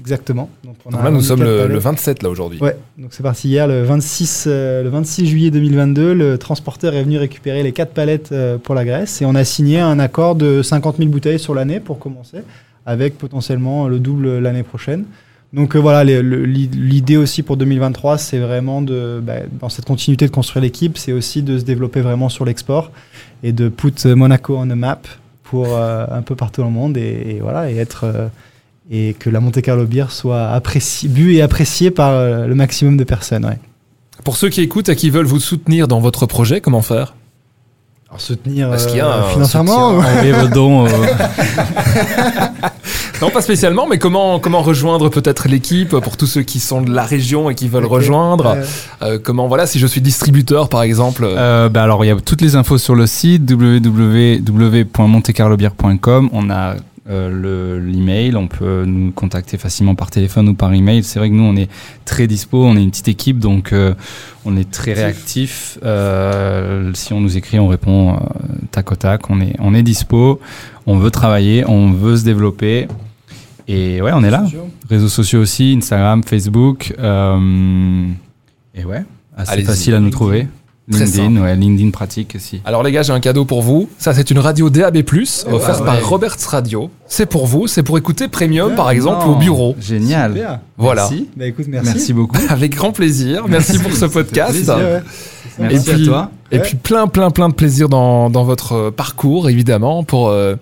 exactement. Donc on Donc là, nous sommes le, palettes. le 27 là aujourd'hui. Ouais, donc c'est parti hier le 26, euh, le 26 juillet 2022. Le transporteur est venu récupérer les quatre palettes euh, pour la Grèce et on a signé un accord de 50 000 bouteilles sur l'année pour commencer, avec potentiellement le double l'année prochaine. Donc euh, voilà, l'idée aussi pour 2023, c'est vraiment de, bah, dans cette continuité de construire l'équipe, c'est aussi de se développer vraiment sur l'export et de put Monaco on the map pour euh, un peu partout dans le monde et, et voilà et être euh, et que la Monte Carlo Beer soit appréciée, bu et appréciée par euh, le maximum de personnes. Ouais. Pour ceux qui écoutent et qui veulent vous soutenir dans votre projet, comment faire? Alors soutenir Parce qu'il y a euh, un financièrement. soutien. Dons. euh, Non, pas spécialement, mais comment, comment rejoindre peut-être l'équipe pour tous ceux qui sont de la région et qui veulent rejoindre Euh, Euh, Comment, voilà, si je suis distributeur par exemple euh, Euh, bah alors, il y a toutes les infos sur le site www.montecarlobière.com. On a euh, le- l'email, on peut nous contacter facilement par téléphone ou par email. C'est vrai que nous, on est très dispo, on est une petite équipe, donc euh, on est très réactif. Euh, si on nous écrit, on répond euh, tac au tac. On est, on est dispo, on veut travailler, on veut se développer. Et ouais, on est là. Réseaux sociaux aussi, Instagram, Facebook. euh, et ouais, assez facile à nous trouver. Très LinkedIn, simple. ouais, LinkedIn pratique aussi. Alors les gars, j'ai un cadeau pour vous. Ça, c'est une radio DAB+, offerte ouais. par Roberts Radio. C'est pour vous, c'est pour écouter Premium, par exemple, Non, au bureau. Génial. super. Voilà. Merci. Bah écoute, merci. Merci, beaucoup. Avec grand plaisir. Merci pour ce podcast. plaisir. Ouais, ouais. Merci Et puis- à toi. Et Ouais. puis plein, plein, plein de plaisir dans, dans votre parcours, évidemment, pour, euh,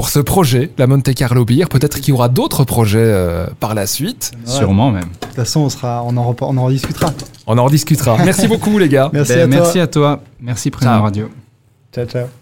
pour ce projet, la Monte Carlo Beer. Peut-être qu'il y aura d'autres projets euh, par la suite. Ouais. Sûrement même. De toute façon, on, sera, on, en, on en rediscutera. On en rediscédiscutera. Merci beaucoup, les gars. Merci Ben, à toi. merci à toi. Merci Ciao. Radio. Ciao, ciao.